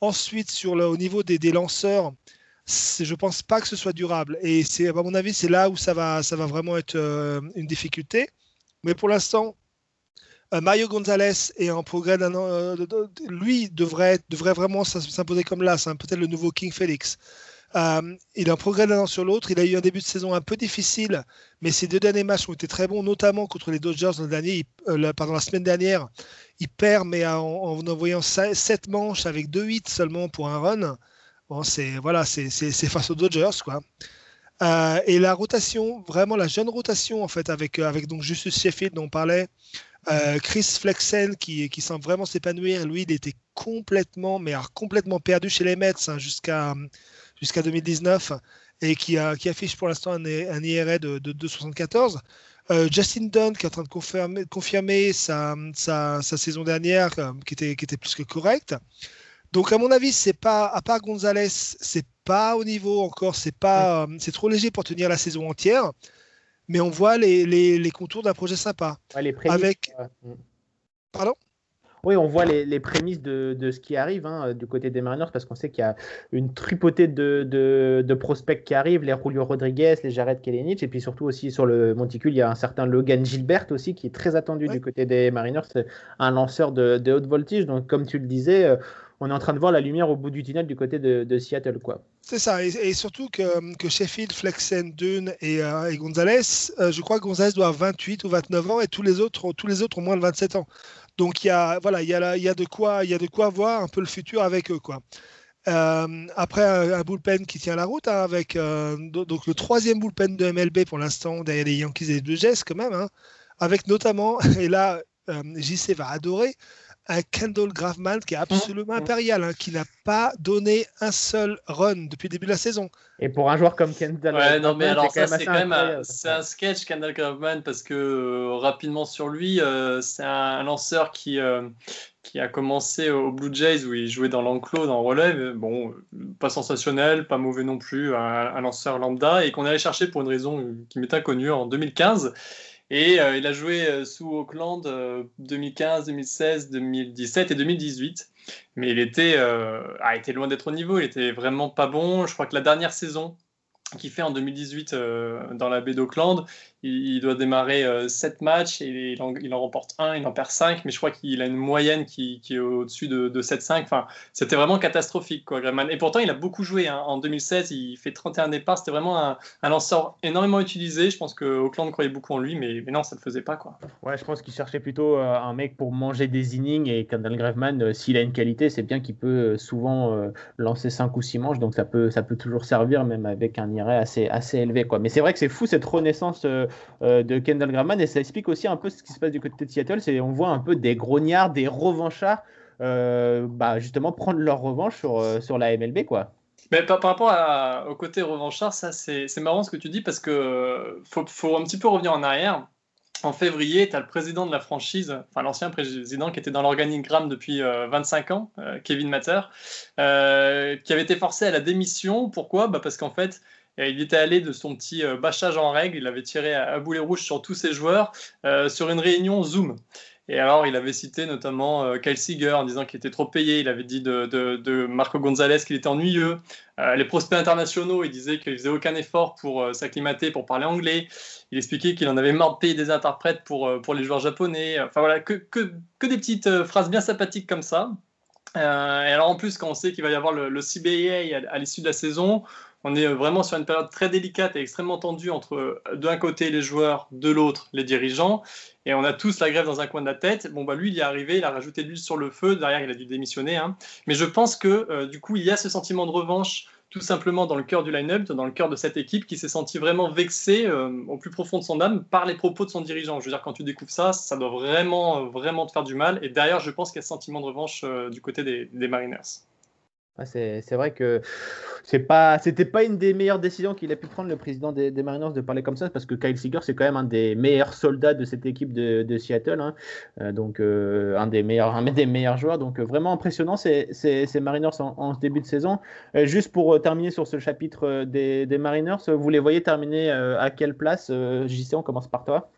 Ensuite, sur le, au niveau des, lanceurs, je pense pas que ce soit durable. Et à mon avis, c'est là où ça va, ça va vraiment être euh, une difficulté. Mais pour l'instant, euh, Mario Gonzalez est en progrès d'un an. lui devrait, vraiment s'imposer comme là. C'est peut-être le nouveau King Felix. Euh, il a un progrès d'un an sur l'autre. Il a eu un début de saison un peu difficile, mais ses deux derniers matchs ont été très bons, notamment contre les Dodgers le dernier, euh, la semaine dernière. Il perd, mais en, envoyant 7 manches avec 2 hits seulement pour un run. C'est voilà, c'est face aux Dodgers, quoi. Euh, et la rotation, vraiment la jeune rotation en fait, avec avec donc Justus Sheffield dont on parlait, Chris Flexen qui, qui semble vraiment s'épanouir. Lui, il était complètement, mais complètement perdu chez les Mets hein, jusqu'à jusqu'à 2019 et qui, a, qui affiche pour l'instant un, un, IRA de, de 2,74. Euh, Justin Dunn qui est en train de confirmer, confirmer sa, sa, sa, saison dernière euh, qui, était, qui était plus que correcte. Donc à mon avis, c'est pas à part Gonzalez, c'est pas au niveau encore, c'est pas, euh, c'est trop léger pour tenir la saison entière. Mais on voit les, les, les contours d'un projet sympa. les avec. Pardon? Oui, on voit les, prémices de, ce qui arrive hein, du côté des Mariners parce qu'on sait qu'il y a une tripotée de, prospects qui arrivent, les Julio Rodriguez, les Jared Kelenic, et puis surtout aussi sur le monticule, il y a un certain Logan Gilbert aussi qui est très attendu du côté des Mariners, un lanceur de, haute voltige. Donc, comme tu le disais, euh, on est en train de voir la lumière au bout du tunnel du côté de, Seattle. quoi. C'est ça, et, surtout que, que, Sheffield, Flexen, Dune et, euh, Gonzalez, euh, je crois que Gonzalez doit avoir 28 ou 29 ans et tous les autres, tous les autres ont moins de 27 ans. Donc il y a voilà, il y a, y de quoi, il y a de quoi voir un peu le futur avec eux quoi. Euh, après un, bullpen qui tient la route hein, avec donc le troisième bullpen de MLB pour l'instant derrière les Yankees et les Blue Jays quand même, hein, avec notamment (laughs) et là JC va adorer un Kendall Graveman qui est absolument impérial, hein, qui n'a pas donné un seul run depuis le début de la saison. Et pour un joueur comme Kendall ouais, non, mais alors ça, c'est quand même un, un, sketch, Kendall Graveman, parce que euh, rapidement sur lui, euh, c'est un, lanceur qui, euh, qui a commencé au Blue Jays où il jouait dans l'enclos, dans relève. Bon, pas sensationnel, pas mauvais non plus, un, un lanceur lambda, et qu'on allait chercher pour une raison qui m'est inconnue en 2015. Et euh, il a joué euh, sous Auckland 2015, 2016, 2017 et 2018. Mais il était, euh, a été loin d'être au niveau. Il était vraiment pas bon. Je crois que la dernière saison qu'il fait en 2018 dans la baie d'Auckland, il, doit démarrer 7 matchs et il en, remporte un, il en perd 5, mais je crois qu'il a une moyenne qui, est au-dessus de, de 7-5. Enfin, c'était vraiment catastrophique, quoi, Et pourtant, il a beaucoup joué. Hein. En 2016, il fait 31 départs. C'était vraiment un, lanceur énormément utilisé. Je pense que croyait beaucoup en lui, mais, non, ça ne le faisait pas, quoi. Ouais, je pense qu'il cherchait plutôt un mec pour manger des innings et Kendall Graveman, s'il a une qualité, c'est bien qu'il peut souvent lancer 5 ou 6 manches, donc ça peut, ça peut toujours servir, même avec un IRA assez, assez élevé, quoi. Mais c'est vrai que c'est fou cette renaissance euh, de Kendall Graman et ça explique aussi un peu ce qui se passe du côté de Seattle. C'est on voit un peu des grognards, des revanchards, euh, bah, justement prendre leur revanche sur, euh, sur la MLB, quoi. Mais par, rapport au côté revanchard, ça c'est marrant ce que tu dis parce que faut, faut un petit peu revenir en arrière en février, tu as le président de la franchise, enfin l'ancien président qui était dans l'organigramme depuis 25 ans, Kevin Matter, qui avait été forcé à la démission. Pourquoi? Bah Parce qu'en fait, il était allé de son petit euh, bâchage en règle, il avait tiré à, boulet rouge sur tous ses joueurs euh, sur une réunion Zoom. Et alors, il avait cité notamment euh, Kyle Seager en disant qu'il était trop payé. Il avait dit de, Marco Gonzalez qu'il était ennuyeux. les prospects internationaux, il disait qu'il faisait aucun effort pour s'acclimater, pour parler anglais. Il expliquait qu'il en avait marre de payer des interprètes pour, pour les joueurs japonais. Enfin voilà, que, que, que des petites phrases bien sympathiques comme ça. et alors en plus, quand on sait qu'il va y avoir le CBA à l'issue de la saison, on est vraiment sur une période très délicate et extrêmement tendue entre d'un côté les joueurs, de l'autre les dirigeants, et on a tous la grève dans un coin de la tête. Bon, bah lui, il y est arrivé, il a rajouté de l'huile sur le feu, derrière, il a dû démissionner. Hein. Mais je pense que euh, du coup, il y a ce sentiment de revanche tout simplement dans le cœur du line-up, dans le cœur de cette équipe qui s'est senti vraiment vexé euh, au plus profond de son âme par les propos de son dirigeant. Je veux dire, quand tu découvres ça, ça doit vraiment, vraiment te faire du mal. Et derrière, je pense qu'il y a ce sentiment de revanche euh, du côté des Mariners c'est vrai que c'est pas, c'était pas une des meilleures décisions qu'il a pu prendre le président des, Mariners de parler comme ça, parce que Kyle Seager c'est quand même un des meilleurs soldats de cette équipe de, Seattle, hein. euh, donc euh, un des meilleurs, un des meilleurs joueurs, donc euh, vraiment impressionnant ces, ces, Mariners en, début de saison. juste pour terminer sur ce chapitre des, des, Mariners, vous les voyez terminer à quelle place JC, on commence par toi.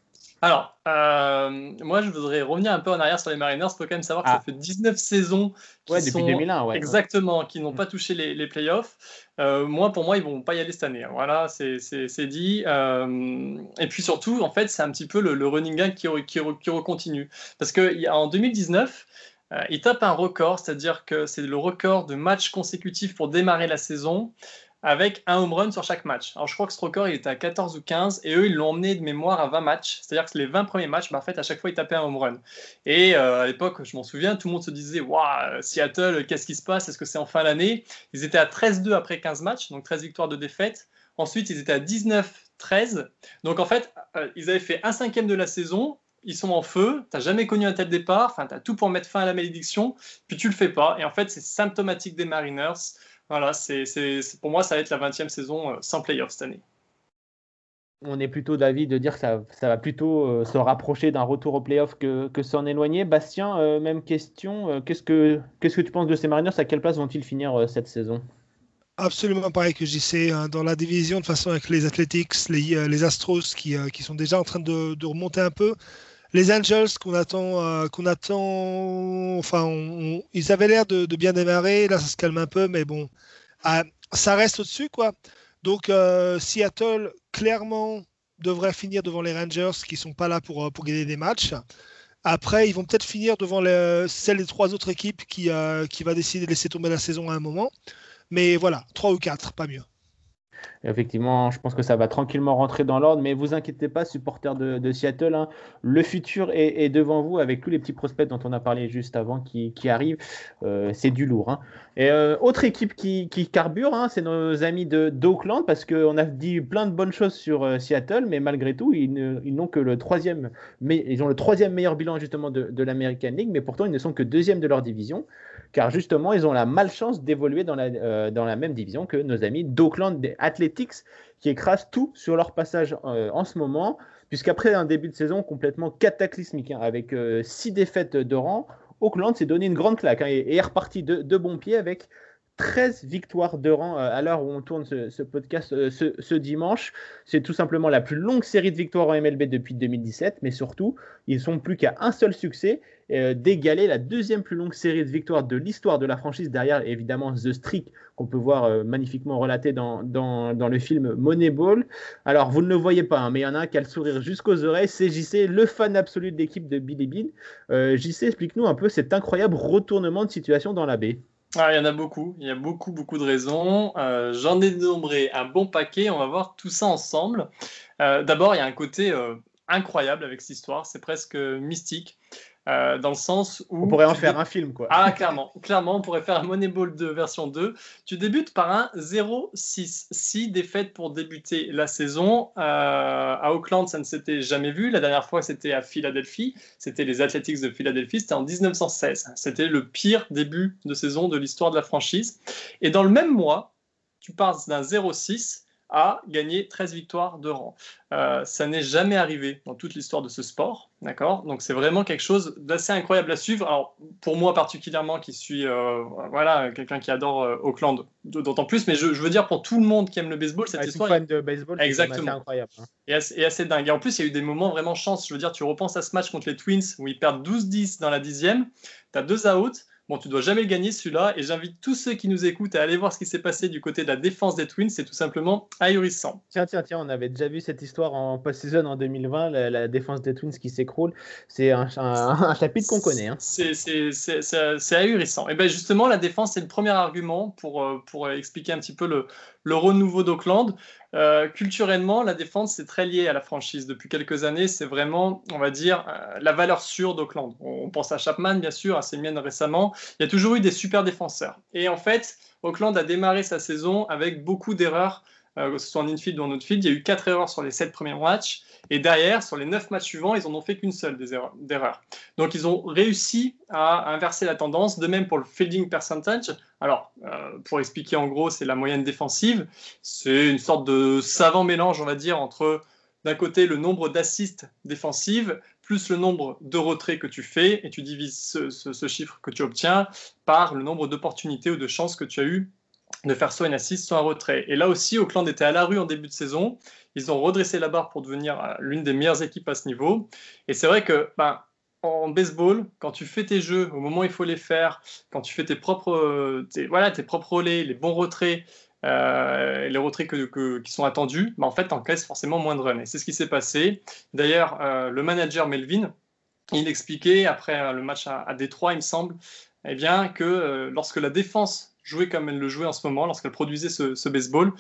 Alors, euh, moi, je voudrais revenir un peu en arrière sur les Mariners. Il faut quand même savoir que ça ah. fait 19 saisons qui ouais, depuis 2001, ouais, exactement, qui n'ont mm. pas touché les, playoffs. Euh, moi, pour moi, ils vont pas y aller cette année. Hein. Voilà, c'est dit. Euh, et puis surtout, en fait, c'est un petit peu le, running game qui, qui, qui recontinue. Parce qu'en 2019, il tape un record, c'est-à-dire que c'est le record de matchs consécutifs pour démarrer la saison avec un home run sur chaque match. Alors je crois que record il était à 14 ou 15 et eux ils l'ont emmené de mémoire à 20 matchs. C'est-à-dire que les 20 premiers matchs, bah, en fait à chaque fois ils tapaient un home run. Et euh, à l'époque, je m'en souviens, tout le monde se disait Waouh, Seattle, qu'est-ce qui se passe? Est-ce que c'est en fin d'année? Ils étaient à 13-2 après 15 matchs, donc 13 victoires de défaite. Ensuite ils étaient à 19-13. Donc en fait, euh, ils avaient fait un cinquième de la saison ils sont en feu, tu n'as jamais connu un tel départ, enfin, tu as tout pour mettre fin à la malédiction, puis tu le fais pas. Et en fait, c'est symptomatique des Mariners. Voilà, c'est, pour moi, ça va être la 20e saison euh, sans playoff cette année. On est plutôt d'avis de dire que ça, va plutôt euh, se rapprocher d'un retour au playoff que, que s'en éloigner. Bastien, euh, même question. qu'est-ce, que, qu'est-ce que tu penses de ces Mariners? À quelle place vont-ils finir cette saison? Absolument pareil que je disais hein, dans la division, de façon avec les Athletics, les, les Astros qui, qui, sont déjà en train de, de remonter un peu les Angels qu'on attend, euh, qu'on attend, enfin, ils avaient l'air de, bien démarrer. Là, ça se calme un peu, mais bon, ah, ça reste au-dessus, quoi. Donc, euh, Seattle clairement devrait finir devant les Rangers qui sont pas là pour, euh, pour gagner des matchs. Après, ils vont peut-être finir devant les, celles des trois autres équipes qui, qui va décider de laisser tomber la saison à un moment. Mais voilà, trois ou quatre, pas mieux. Effectivement, je pense que ça va tranquillement rentrer dans l'ordre, mais vous inquiétez pas, supporters de, Seattle, hein. le futur est, devant vous avec tous les petits prospects dont on a parlé juste avant qui, arrivent. Euh, c'est du lourd. Hein. Et euh, autre équipe qui, carbure, hein, c'est nos amis de d'Oakland parce qu'on a dit plein de bonnes choses sur euh, Seattle, mais malgré tout, ils, n'ont que le troisième, ils ont le troisième meilleur bilan justement de, de l'American League, mais pourtant ils ne sont que deuxième de leur division car justement, ils ont la malchance d'évoluer dans, la, euh, même division que nos amis d'Oakland des Athletics, qui écrasent tout sur leur passage euh, en ce moment, puisqu'après un début de saison complètement cataclysmique, hein, avec euh, six défaites de rang, Oakland s'est donné une grande claque hein, et, est reparti de, de bon pied avec 13 victoires de rang à l'heure où on tourne ce, podcast ce, ce, dimanche. C'est tout simplement la plus longue série de victoires en MLB depuis 2017, mais surtout, ils sont plus qu'à un seul succès d'égaler la deuxième plus longue série de victoires de l'histoire de la franchise, derrière évidemment The Streak, qu'on peut voir magnifiquement relaté dans, dans, dans, le film Moneyball. Alors, vous ne le voyez pas, hein, mais il y en a un qui a le sourire jusqu'aux oreilles, c'est JC, le fan absolu de l'équipe de Billy Bean. JC, explique-nous un peu cet incroyable retournement de situation dans la baie. Ah, il y en a beaucoup, il y a beaucoup, beaucoup de raisons. Euh, j'en ai dénombré un bon paquet, on va voir tout ça ensemble. Euh, d'abord, il y a un côté euh, incroyable avec cette histoire, c'est presque mystique. Euh, dans le sens où. On pourrait en faire un film, quoi. Ah, clairement. clairement, on pourrait faire un Moneyball 2 version 2. Tu débutes par un 0-6. 6 défaites pour débuter la saison. Euh, à Auckland, ça ne s'était jamais vu. La dernière fois, c'était à Philadelphie. C'était les Athletics de Philadelphie. C'était en 1916. C'était le pire début de saison de l'histoire de la franchise. Et dans le même mois, tu pars d'un 0-6 a gagné 13 victoires de rang. Euh, ça n'est jamais arrivé dans toute l'histoire de ce sport, d'accord? Donc c'est vraiment quelque chose d'assez incroyable à suivre. Alors pour moi particulièrement, qui suis euh, voilà quelqu'un qui adore euh, Auckland, d'autant plus, mais je, veux dire pour tout le monde qui aime le baseball, cette histoire. Fan de baseball, exactement, incroyable. Hein. Et, assez, dingue. Et en plus, il y a eu des moments vraiment chance. Je veux dire, tu repenses à ce match contre les Twins où ils perdent 12-10 dans la dixième, tu as deux outs Bon, tu dois jamais gagner celui-là. Et j'invite tous ceux qui nous écoutent à aller voir ce qui s'est passé du côté de la défense des Twins. C'est tout simplement ahurissant. Tiens, tiens, tiens, on avait déjà vu cette histoire en post-season en 2020, la, défense des Twins qui s'écroule. C'est un, chapitre qu'on connaît. Hein. C'est ahurissant. Et bien justement, la défense, c'est le premier argument pour, euh, pour expliquer un petit peu le, le renouveau d'Auckland. Euh, culturellement, la défense, c'est très lié à la franchise. Depuis quelques années, c'est vraiment, on va dire, euh, la valeur sûre d'Auckland. On, pense à Chapman, bien sûr, à Semien récemment. Il y a toujours eu des super défenseurs. Et en fait, Auckland a démarré sa saison avec beaucoup d'erreurs, que ce soit en infield ou en outfield. Il y a eu quatre erreurs sur les sept premiers matchs. Et derrière, sur les neuf matchs suivants, ils n'en ont fait qu'une seule d'erreur. Donc, ils ont réussi à inverser la tendance. De même pour le fielding percentage. Alors, euh, pour expliquer en gros, c'est la moyenne défensive. C'est une sorte de savant mélange, on va dire, entre d'un côté le nombre d'assists défensives plus le nombre de retraits que tu fais, et tu divises ce, chiffre que tu obtiens par le nombre d'opportunités ou de chances que tu as eu de faire soit une assist, soit un retrait. Et là aussi, Auckland était à la rue en début de saison. Ils ont redressé la barre pour devenir euh, l'une des meilleures équipes à ce niveau. Et c'est vrai que ben, en baseball, quand tu fais tes jeux au moment où il faut les faire, quand tu fais tes propres, voilà, tes propres relais, les bons retraits, euh, les retraits qui sont attendus, ben, en fait, tu encaisses forcément moins de runs. Et c'est ce qui s'est passé. D'ailleurs, euh, le manager Melvin, il expliquait après le match à, Détroit, il me semble, eh bien, que lorsque la défense jouait comme elle le jouait en ce moment, lorsqu'elle produisait ce baseball,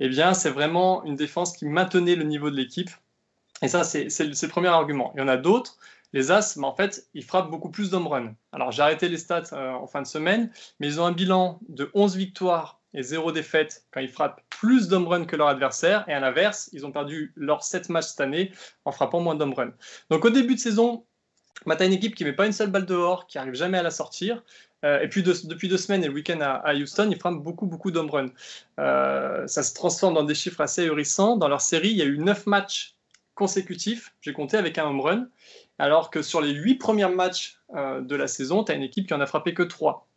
eh bien, c'est vraiment une défense qui maintenait le niveau de l'équipe. Et ça, c'est le premier argument. Il y en a d'autres. Les As, en fait, ils frappent beaucoup plus d'home run. Alors, j'ai arrêté les stats euh, en fin de semaine, mais ils ont un bilan de 11 victoires et 0 défaites quand ils frappent plus d'home run que leur adversaire. Et à l'inverse, ils ont perdu leurs 7 matchs cette année en frappant moins d'home run. Donc, au début de saison, bah, tu as une équipe qui ne met pas une seule balle dehors, qui arrive jamais à la sortir. Euh, et puis depuis deux semaines et le week-end à, Houston, ils frappent beaucoup, beaucoup d'home runs. Euh, ça se transforme dans des chiffres assez ahurissants. Dans leur série, il y a eu neuf matchs consécutifs, j'ai compté, avec un home run. Alors que sur les huit premiers matchs euh, de la saison, tu as une équipe qui en a frappé que trois.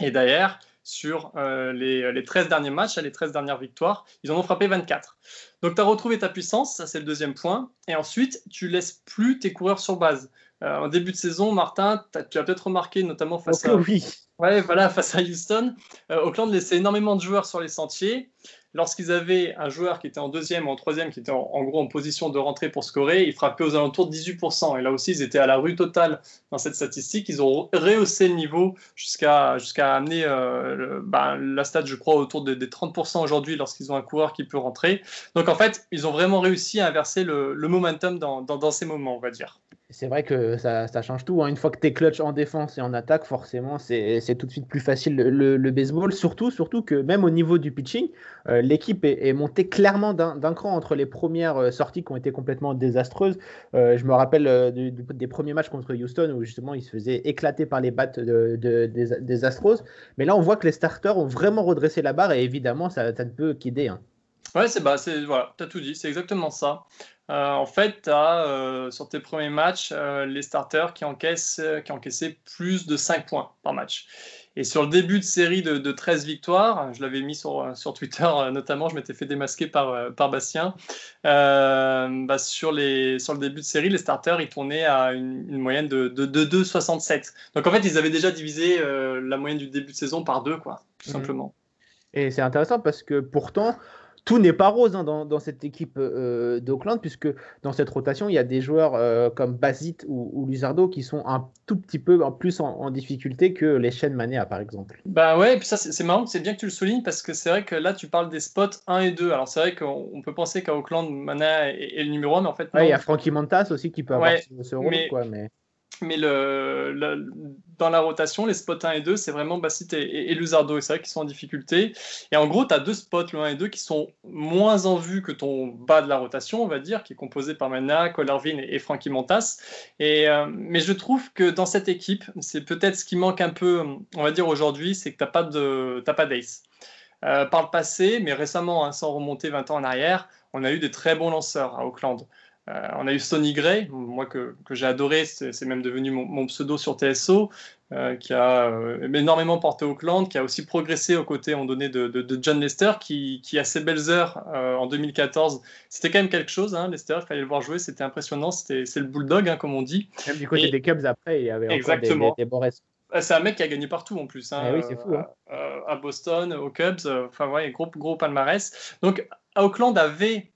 Et d'ailleurs, sur les, les, 13 derniers matchs, les 13 dernières victoires, ils en ont frappé 24. Donc tu as retrouvé ta puissance, ça c'est le deuxième point. Et ensuite, tu laisses plus tes coureurs sur base. Euh, en début de saison, Martin, tu as peut-être remarqué, notamment face à, oui. ouais, voilà, face à Houston, euh, Auckland laissait énormément de joueurs sur les sentiers. Lorsqu'ils avaient un joueur qui était en deuxième ou en troisième, qui était en, gros en position de rentrer pour scorer, ils frappaient aux alentours de 18%. Et là aussi, ils étaient à la rue totale dans cette statistique. Ils ont rehaussé le niveau jusqu'à amener euh, bah, la stat, je crois, autour des, 30% aujourd'hui lorsqu'ils ont un coureur qui peut rentrer. Donc en fait, ils ont vraiment réussi à inverser le, momentum dans, dans ces moments, on va dire c'est vrai que ça, change tout. Hein. Une fois que tu es clutch en défense et en attaque, forcément, c'est tout de suite plus facile le, baseball. Surtout, surtout que même au niveau du pitching, euh, l'équipe est, montée clairement d'un cran entre les premières euh, sorties qui ont été complètement désastreuses. Euh, je me rappelle des premiers matchs contre Houston où justement ils se faisaient éclater par les battes de, des, Astros. Mais là, on voit que les starters ont vraiment redressé la barre et évidemment, ça, ne peut qu'aider. Hein. Ouais, c'est bah, voilà, tu as tout dit, c'est exactement ça. En fait, tu as sur tes premiers matchs les starters qui encaissent, qui encaissaient plus de 5 points par match. Et sur le début de série de, 13 victoires, je l'avais mis sur, sur Twitter notamment, je m'étais fait démasquer par, par Bastien. Bah sur, les, sur le début de série, les starters, ils tournaient à une, moyenne de, de, de 2,67. Donc en fait, ils avaient déjà divisé la moyenne du début de saison par deux, quoi, tout mmh. simplement. Et c'est intéressant parce que pourtant, tout n'est pas rose hein, dans, cette équipe euh, d'Auckland, puisque dans cette rotation, il y a des joueurs euh, comme Basit ou, ou, Luzardo qui sont un tout petit peu plus en, difficulté que les chaînes Manéa, par exemple. Bah ouais, et puis ça, c'est marrant, c'est bien que tu le soulignes, parce que c'est vrai que là, tu parles des spots 1 et 2. Alors c'est vrai qu'on peut penser qu'à Auckland, Manéa est, le numéro 1, mais en fait. il y a Frankie Montas aussi qui peut avoir ce, rôle, quoi, mais mais dans la rotation, les spots 1 et 2, c'est vraiment Bassit et, et, Luzardo. Et c'est vrai qu'ils sont en difficulté. Et en gros, tu as deux spots, le 1 et 2, qui sont moins en vue que ton bas de la rotation, on va dire, qui est composé par Mana, Collarvin et, Frankie Montas. Et, euh, mais je trouve que dans cette équipe, c'est peut-être ce qui manque un peu, on va dire aujourd'hui, c'est que tu n'as pas d'ace. Euh, par le passé, mais récemment, hein, sans remonter 20 ans en arrière, on a eu des très bons lanceurs à Auckland. Euh, on a eu Sonny Gray, moi que, j'ai adoré, c'est même devenu mon, pseudo sur TSO, euh, qui a euh, énormément porté Auckland, qui a aussi progressé aux côtés on donné de, John Lester, qui, a ses belles heures en 2014. C'était quand même quelque chose, hein, Lester, il fallait le voir jouer, c'était impressionnant, c'est le bulldog, hein, comme on dit. Même du côté des Cubs après, il y avait exactement. encore des, des, ah, c'est un mec qui a gagné partout en plus. Hein, eh oui, c'est fou. Hein. à Boston, aux Cubs, enfin ouais, gros, gros palmarès. Donc Auckland avait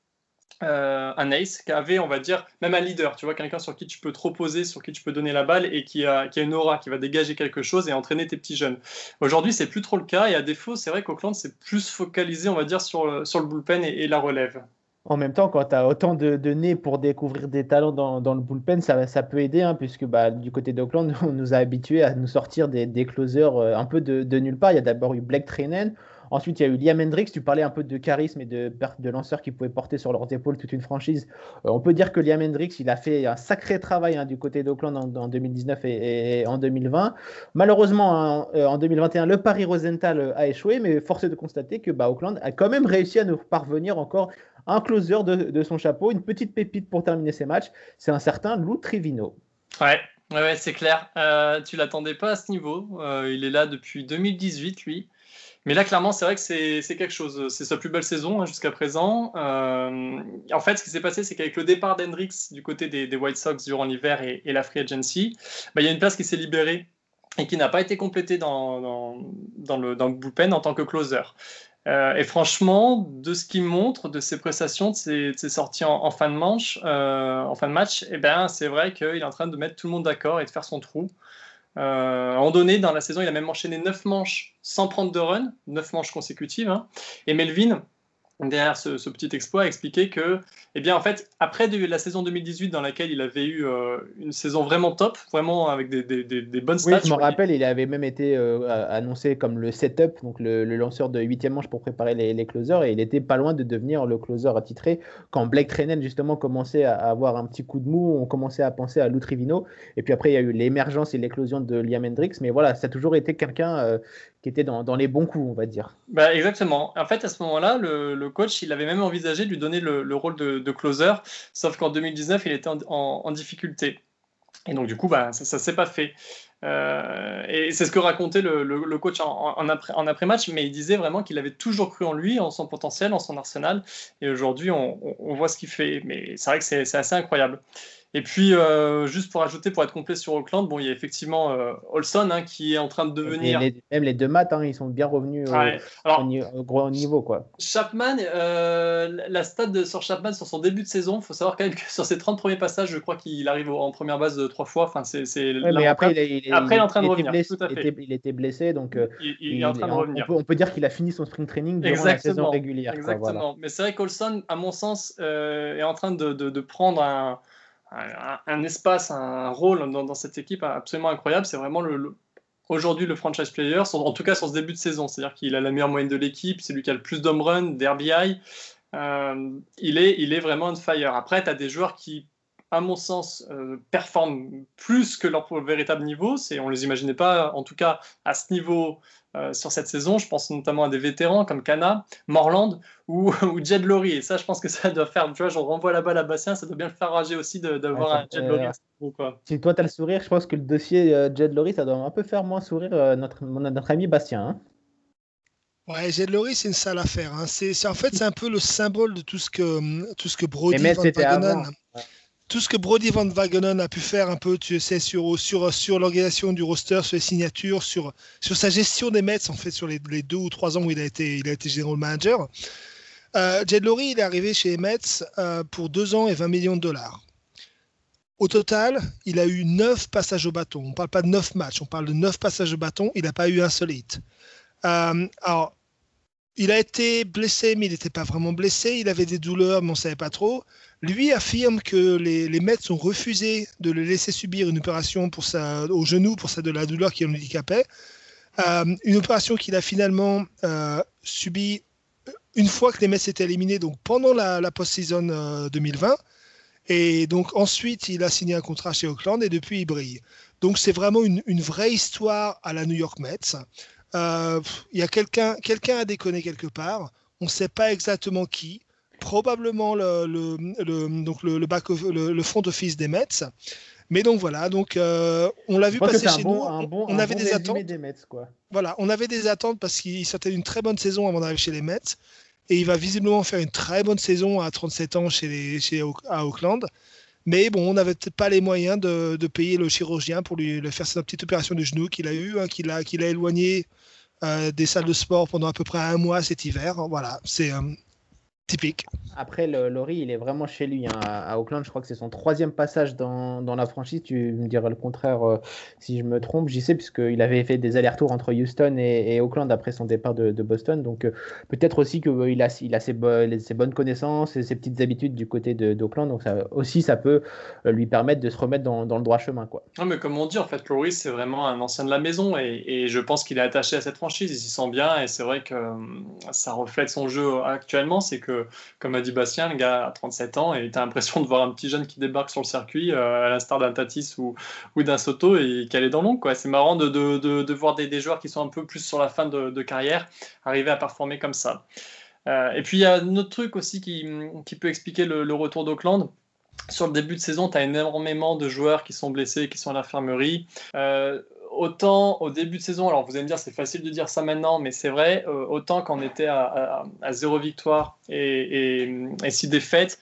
euh, un ace qui avait, on va dire, même un leader, tu vois, quelqu'un sur qui tu peux te reposer, sur qui tu peux donner la balle et qui a, qui a une aura, qui va dégager quelque chose et entraîner tes petits jeunes. Aujourd'hui, c'est plus trop le cas et à défaut, c'est vrai qu'Auckland s'est plus focalisé, on va dire, sur, sur le bullpen et, la relève. En même temps, quand tu as autant de, de, nez pour découvrir des talents dans, dans le bullpen, ça, ça peut aider, hein, puisque bah, du côté d'Auckland, (laughs) on nous a habitués à nous sortir des, des closers euh, un peu de, de, nulle part. Il y a d'abord eu Blake Trainen, Ensuite, il y a eu Liam Hendricks. Tu parlais un peu de charisme et de, de lanceurs qui pouvaient porter sur leurs épaules toute une franchise. Euh, on peut dire que Liam Hendricks, il a fait un sacré travail hein, du côté d'Oakland en, 2019 et, en 2020. Malheureusement, en 2021, euh, le Paris Rosenthal euh, a échoué, mais force est de constater que bah, Auckland a quand même réussi à nous parvenir encore un closer de, son chapeau, une petite pépite pour terminer ses matchs. C'est un certain Lou Trivino. Ouais, Ouais, c'est clair. tu l'attendais pas à ce niveau. il est là depuis 2018, lui. Mais là, clairement, c'est vrai que c'est quelque chose. C'est sa plus belle saison hein, jusqu'à présent. Euh, en fait, ce qui s'est passé, c'est qu'avec le départ d'Hendrix du côté des, White Sox durant l'hiver et, la free agency, bah, il y a une place qui s'est libérée et qui n'a pas été complétée dans, le, dans, bullpen en tant que closer. Euh, et franchement, de ce qu'il montre, de ses prestations, de ses, sorties en, fin de manche, euh, en fin de match, eh ben, c'est vrai qu'il est en train de mettre tout le monde d'accord et de faire son trou. Euh, moment donné, dans la saison, il a même enchaîné 9 manches sans prendre de run, 9 manches consécutives. Hein. Et Melvin, derrière ce, petit exploit, a expliqué que, eh bien, en fait, après la saison 2018 dans laquelle il avait eu euh, une saison vraiment top, vraiment avec des, des, bonnes stats. Oui, je me rappelle, il avait même été euh, annoncé comme le setup, donc le, lanceur de 8 manche pour préparer les, closers, et il était pas loin de devenir le closer attitré. Quand Blake Trainel, justement, commençait à avoir un petit coup de mou, on commençait à penser à Lou Trivino, et puis après, il y a eu l'émergence et l'éclosion de Liam Hendricks, mais voilà, ça a toujours été quelqu'un euh, était dans, les bons coups, on va dire. Bah, exactement. En fait, à ce moment-là, le, coach, il avait même envisagé de lui donner le, rôle de, closer, sauf qu'en 2019, il était en, difficulté. Et donc, du coup, bah, ça ne s'est pas fait. Euh, et c'est ce que racontait le, coach en, après-match, mais il disait vraiment qu'il avait toujours cru en lui, en son potentiel, en son arsenal. Et aujourd'hui, on, voit ce qu'il fait. Mais c'est vrai que c'est assez incroyable. Et puis, euh, juste pour ajouter, pour être complet sur Auckland, bon, il y a effectivement euh, Olson hein, qui est en train de devenir. même les deux maths, hein, ils sont bien revenus au, gros niveau. Quoi. Chapman, euh, la stat de, sur Chapman sur son début de saison, il faut savoir quand même que (laughs) sur ses 30 premiers passages, je crois qu'il arrive en première base de trois fois. Enfin, c'est, mais après, il, est, après, il est en train de revenir. Blessé, il, était, blessé, donc il, est en train de revenir. On peut, dire qu'il a fini son spring training durant la saison régulière. Exactement. Mais c'est vrai qu'Olson, à mon sens, est en train de, de prendre un un, espace, un rôle dans, cette équipe absolument incroyable. C'est vraiment le, aujourd'hui le franchise player, en tout cas sur ce début de saison. C'est-à-dire qu'il a la meilleure moyenne de l'équipe, c'est lui qui a le plus d'home run, d'RBI. Euh, il, est, il est vraiment on fire. Après, tu as des joueurs qui à mon sens, performent plus que leur véritable niveau. C'est, on ne les imaginait pas, en tout cas, à ce niveau euh, sur cette saison. Je pense notamment à des vétérans comme Cana, Morland ou, (laughs) ou Jed Laurie. Et ça, je pense que ça doit faire, tu vois, je renvoie la balle à Bastien, ça doit bien le faire rager aussi d'avoir un Jed Laurie. Si toi, tu as le sourire, je pense que le dossier euh, Jed Laurie, ça doit un peu faire moins sourire euh, notre, notre ami Bastien. Hein. Ouais, Jed Laurie, c'est une sale affaire. Hein. C'est, en fait, c'est un peu le symbole de tout ce que, tout ce que Brody Van tout ce que Brody Van Wagenen a pu faire un peu, tu sais, sur, sur, sur l'organisation du roster, sur les signatures, sur, sur sa gestion des Mets, en fait, sur les, les deux ou trois ans où il a été, il a été general manager. Euh, Jed Laurie, il est arrivé chez les Mets euh, pour deux ans et 20 millions de dollars. Au total, il a eu neuf passages au bâton. On ne parle pas de neuf matchs, on parle de neuf passages au bâton. Il n'a pas eu un seul hit. Euh, alors, il a été blessé, mais il n'était pas vraiment blessé. Il avait des douleurs, mais on ne savait pas trop. Lui affirme que les, Mets ont refusé de le laisser subir une opération pour sa, au genou pour sa de la douleur qui le handicapait. Euh, une opération qu'il a finalement euh, subie une fois que les Mets étaient éliminés, donc pendant la, post-season 2020. Euh, et donc ensuite, il a signé un contrat chez Auckland et depuis, il brille. Donc c'est vraiment une, une, vraie histoire à la New York Mets. Il y a quelqu'un quelqu'un a déconné quelque part. On ne sait pas exactement qui probablement le, le, donc le, le, back le, front office des Mets. Mais donc voilà, donc euh, on l'a vu passer chez nous. on avait des attentes. Voilà, on avait des attentes parce qu'il sortait une très bonne saison avant d'arriver chez les Mets. Et il va visiblement faire une très bonne saison à 37 ans chez les, chez, à Auckland. Mais bon, on n'avait peut-être pas les moyens de, de, payer le chirurgien pour lui, faire cette petite opération de genou qu'il a eu, hein, qu'il a, qu'il a éloigné euh, des salles de sport pendant à peu près un mois cet hiver. Voilà, c'est euh, typique. Après, le, Laurie, il est vraiment chez lui. Hein. À, Auckland, je crois que c'est son troisième passage dans, dans, la franchise. Tu me diras le contraire euh, si je me trompe. J'y sais, puisqu'il avait fait des allers-retours entre Houston et, Auckland après son départ de, de Boston. Donc, euh, peut-être aussi qu'il euh, a, il a ses, ses, bonnes connaissances et ses petites habitudes du côté d'Auckland. Donc, ça, aussi, ça peut lui permettre de se remettre dans, dans le droit chemin. Quoi. Non, mais comme on dit, en fait, Laurie, c'est vraiment un ancien de la maison. Et, et je pense qu'il est attaché à cette franchise. Il s'y sent bien. Et c'est vrai que ça reflète son jeu actuellement. C'est que, comme a dit Bastien, le gars a 37 ans et tu as l'impression de voir un petit jeune qui débarque sur le circuit, euh, à l'instar d'un Tatis ou, d'un Soto, et qui allait dans l'ombre. C'est marrant de, voir des, joueurs qui sont un peu plus sur la fin de, carrière arriver à performer comme ça. Euh, et puis il y a un autre truc aussi qui, peut expliquer le, retour d'Auckland sur le début de saison, tu as énormément de joueurs qui sont blessés, qui sont à l'infirmerie. Euh, autant au début de saison, alors vous allez me dire c'est facile de dire ça maintenant, mais c'est vrai, euh, autant quand on était à, zéro victoire et, et, et six défaites,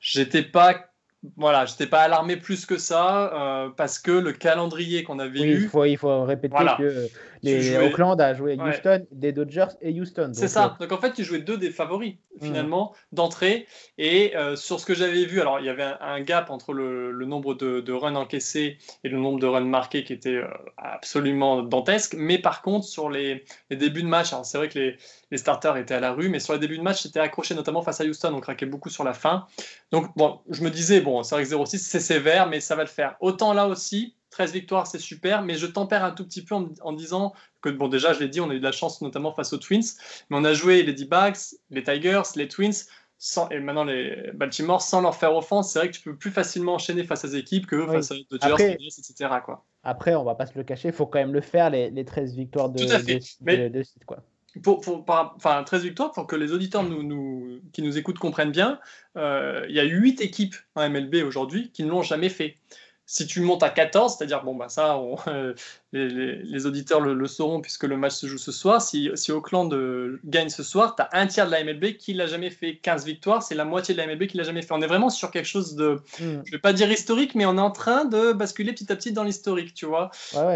j'étais pas voilà, j'étais pas alarmé plus que ça euh, parce que le calendrier qu'on avait eu. Il faut, il faut répéter que les, Auckland a joué Houston, des Dodgers et Houston. C'est ça. Euh, donc en fait, tu jouais deux des favoris hmm. finalement d'entrée. Et euh, sur ce que j'avais vu, alors il y avait un, gap entre le, nombre de, runs encaissés et le nombre de runs marqués qui était absolument dantesque. Mais par contre, sur les, débuts de match, c'est vrai que les, les, starters étaient à la rue, mais sur les débuts de match, c'était accroché notamment face à Houston. On craquait beaucoup sur la fin. Donc bon, je me disais, bon, c'est vrai que 0-6, c'est sévère, mais ça va le faire. Autant là aussi, 13 victoires, c'est super, mais je tempère un tout petit peu en, disant que, bon, déjà, je l'ai dit, on a eu de la chance, notamment face aux Twins, mais on a joué les D-Bags, les Tigers, les Twins, sans, et maintenant les Baltimore, sans leur faire offense. C'est vrai que tu peux plus facilement enchaîner face à ces équipes que face à Dodgers, après, etc. Quoi. Après, on va pas se le cacher, il faut quand même le faire, les, les 13 victoires de, de, de, quoi pour, pour, enfin, 13 victoires, pour que les auditeurs nous, nous, qui nous écoutent comprennent bien, euh, il y a 8 équipes en MLB aujourd'hui qui ne l'ont jamais fait. Si tu montes à 14, c'est-à-dire, bon, bah ça, euh, les, auditeurs le, sauront puisque le match se joue ce soir. Si, si Auckland euh, gagne ce soir, tu as un tiers de la MLB qui l'a jamais fait. 15 victoires, c'est la moitié de la MLB qui l'a jamais fait. On est vraiment sur quelque chose de, hmm. je vais pas dire historique, mais on est en train de basculer petit à petit dans l'historique, tu vois.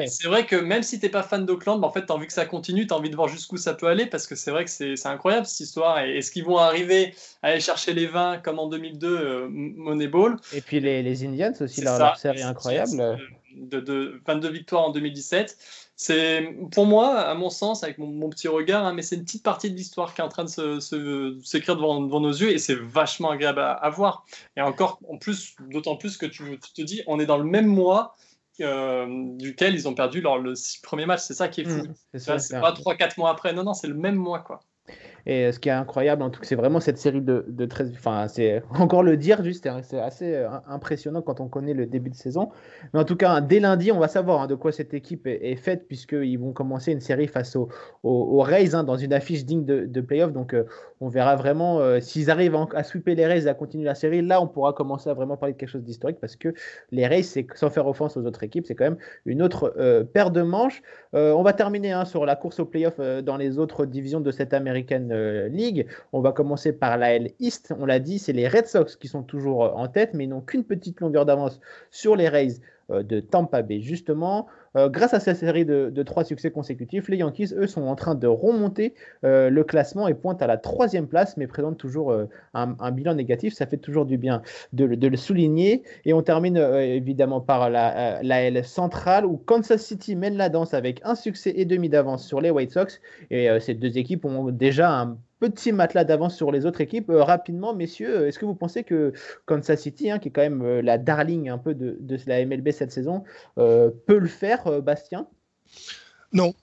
C'est vrai que même si tu n'es pas fan d'Auckland, bah, en fait, tu as envie que ça continue, tu as envie de voir jusqu'où ça peut aller parce que c'est vrai que c'est incroyable cette histoire. Et est-ce qu'ils vont arriver à aller chercher les 20 comme en 2002, euh, Moneyball Et puis les, les Indians aussi, leur, série incroyable de, 22 victoires en 2017. C'est pour moi, à mon sens, avec mon, petit regard, hein, mais c'est une petite partie de l'histoire qui est en train de s'écrire se, devant, devant, nos yeux et c'est vachement agréable à, voir. Et encore, en plus, d'autant plus que tu, te dis, on est dans le même mois euh, duquel ils ont perdu leur, le premier match. C'est ça qui est fou. Mmh, c'est pas 3-4 mois après. Non, non, c'est le même mois, quoi. Et ce qui est incroyable, en tout cas, c'est vraiment cette série de, de 13. Enfin, c'est (laughs) encore le dire, juste, c'est assez euh, impressionnant quand on connaît le début de saison. Mais en tout cas, dès lundi, on va savoir hein, de quoi cette équipe est, faite, puisqu'ils vont commencer une série face aux au, Rays hein, dans une affiche digne de, de playoff. Donc, euh, on verra vraiment euh, s'ils arrivent à, sweeper les Rays et à continuer la série. Là, on pourra commencer à vraiment parler de quelque chose d'historique parce que les Rays, sans faire offense aux autres équipes, c'est quand même une autre paire de manches. on va terminer hein, sur la course au playoff dans les autres divisions de cette American League. On va commencer par la L East. On l'a dit, c'est les Red Sox qui sont toujours euh, en tête, mais n'ont qu'une petite longueur d'avance sur les Rays euh, de Tampa Bay. Justement, euh, grâce à cette série de, trois succès consécutifs, les Yankees, eux, sont en train de remonter le classement et pointent à la troisième place, mais présentent toujours un, bilan négatif. Ça fait toujours du bien de, le souligner. Et on termine évidemment par la, la, L centrale, où Kansas City mène la danse avec un succès et demi d'avance sur les White Sox. Et ces deux équipes ont déjà un petit matelas d'avance sur les autres équipes. Euh, rapidement, messieurs, euh, est-ce que vous pensez que Kansas City, hein, qui est quand même euh, la darling un peu de, la MLB cette saison, peut le faire, Bastien? Non.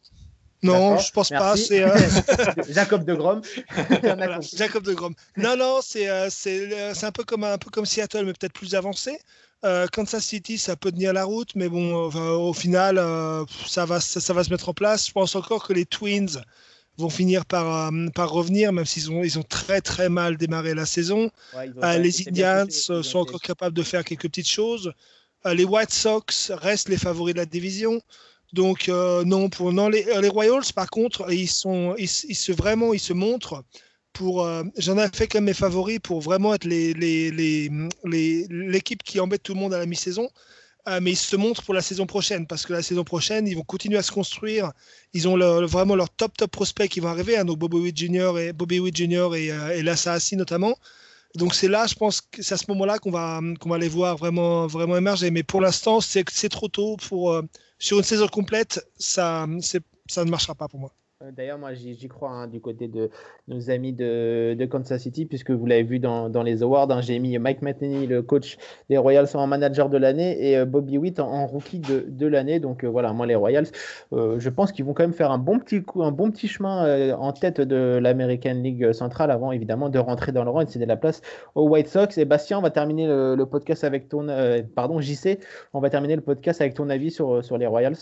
Non, je pense pas. C'est (laughs) Jacob de Grom. (laughs) Jacob de Grom. Non, non, c'est c'est un peu comme un peu comme Seattle, mais peut-être plus avancé. Kansas City, ça peut tenir la route, mais bon, au final, ça va ça, va se mettre en place. Je pense encore que les Twins vont finir par, euh, par revenir, même s'ils ont, ils ont très très mal démarré la saison. Euh, les Indians sont encore capables de faire quelques petites choses. Euh, les White Sox restent les favoris de la division. Donc non, pour non les, les, Royals par contre, ils sont ils, se vraiment ils se montrent pour j'en ai fait comme mes favoris pour vraiment être les l'équipe les, les, qui embête tout le monde à la mi-saison. Euh, mais ils se montrent pour la saison prochaine parce que la saison prochaine, ils vont continuer à se construire. Ils ont vraiment leur top top prospects qui vont arriver, hein, donc Bobby Witt Jr. et Bobby Witt et, euh, Lassa notamment. Donc c'est là, je pense que c'est à ce moment-là qu'on va qu'on va les voir vraiment vraiment émerger. Mais pour l'instant, c'est trop tôt pour euh, sur une saison complète, ça ça ne marchera pas pour moi. Euh, d'ailleurs, moi, j'y crois hein, du côté de nos amis de, Kansas City, puisque vous l'avez vu dans, les awards. Hein, j'ai mis Mike Matheny, le coach des Royals, en manager de l'année, et euh, Bobby Witt en, rookie de, l'année. Donc euh, voilà, moi, les Royals, je pense qu'ils vont quand même faire un bon petit coup, un bon petit chemin en tête de l'American League centrale avant, évidemment, de rentrer dans le rang et de céder la place aux White Sox. Et Bastien, on va terminer le, podcast avec ton, JC, on va terminer le podcast avec ton avis sur les Royals.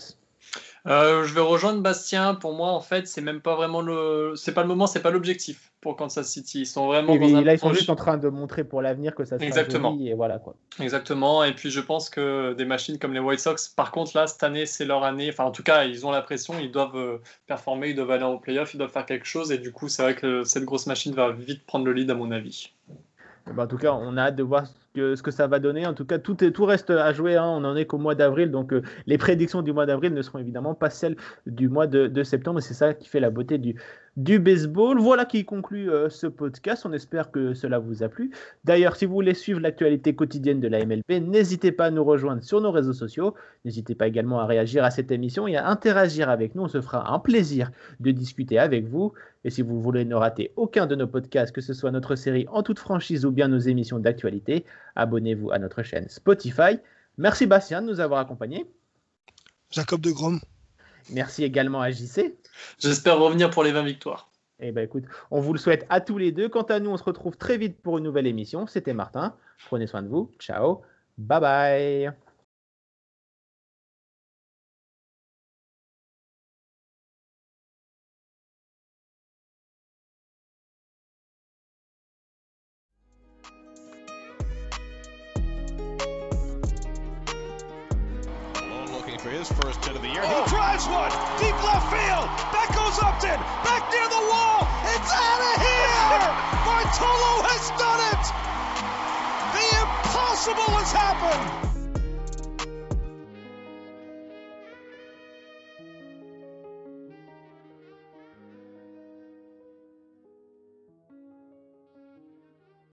Euh, je vais rejoindre Bastien. Pour moi, en fait, c'est même pas vraiment le, c'est pas le moment, c'est pas l'objectif pour Kansas City. Ils sont vraiment dans là, ils sont juste en train de montrer pour l'avenir que ça sera Exactement. et voilà quoi. Exactement. Et puis je pense que des machines comme les White Sox, par contre là, cette année, c'est leur année. Enfin, en tout cas, ils ont la pression, ils doivent euh, performer, ils doivent aller en playoff, ils doivent faire quelque chose. Et du coup, c'est vrai que cette grosse machine va vite prendre le lead à mon avis. Eh ben, en tout cas, on a hâte de voir ce que ça va donner. En tout cas, tout, tout reste à jouer. Hein. On n'en est qu'au mois d'avril. Donc, euh, les prédictions du mois d'avril ne seront évidemment pas celles du mois de, de septembre. C'est ça qui fait la beauté du, du baseball. Voilà qui conclut euh, ce podcast. On espère que cela vous a plu. D'ailleurs, si vous voulez suivre l'actualité quotidienne de la MLB, n'hésitez pas à nous rejoindre sur nos réseaux sociaux. N'hésitez pas également à réagir à cette émission et à interagir avec nous. On se fera un plaisir de discuter avec vous. Et si vous voulez ne rater aucun de nos podcasts, que ce soit notre série en toute franchise ou bien nos émissions d'actualité, abonnez-vous à notre chaîne Spotify. Merci Bastien de nous avoir accompagnés. Jacob de Grom. Merci également à JC. J'espère revenir pour les 20 victoires. Eh ben écoute, on vous le souhaite à tous les deux. Quant à nous, on se retrouve très vite pour une nouvelle émission. C'était Martin. Prenez soin de vous. Ciao. Bye bye. his first hit of the year. Oh. He drives one deep left field. Back goes Upton. Back near the wall. It's out of here. Bartolo has done it. The impossible has happened.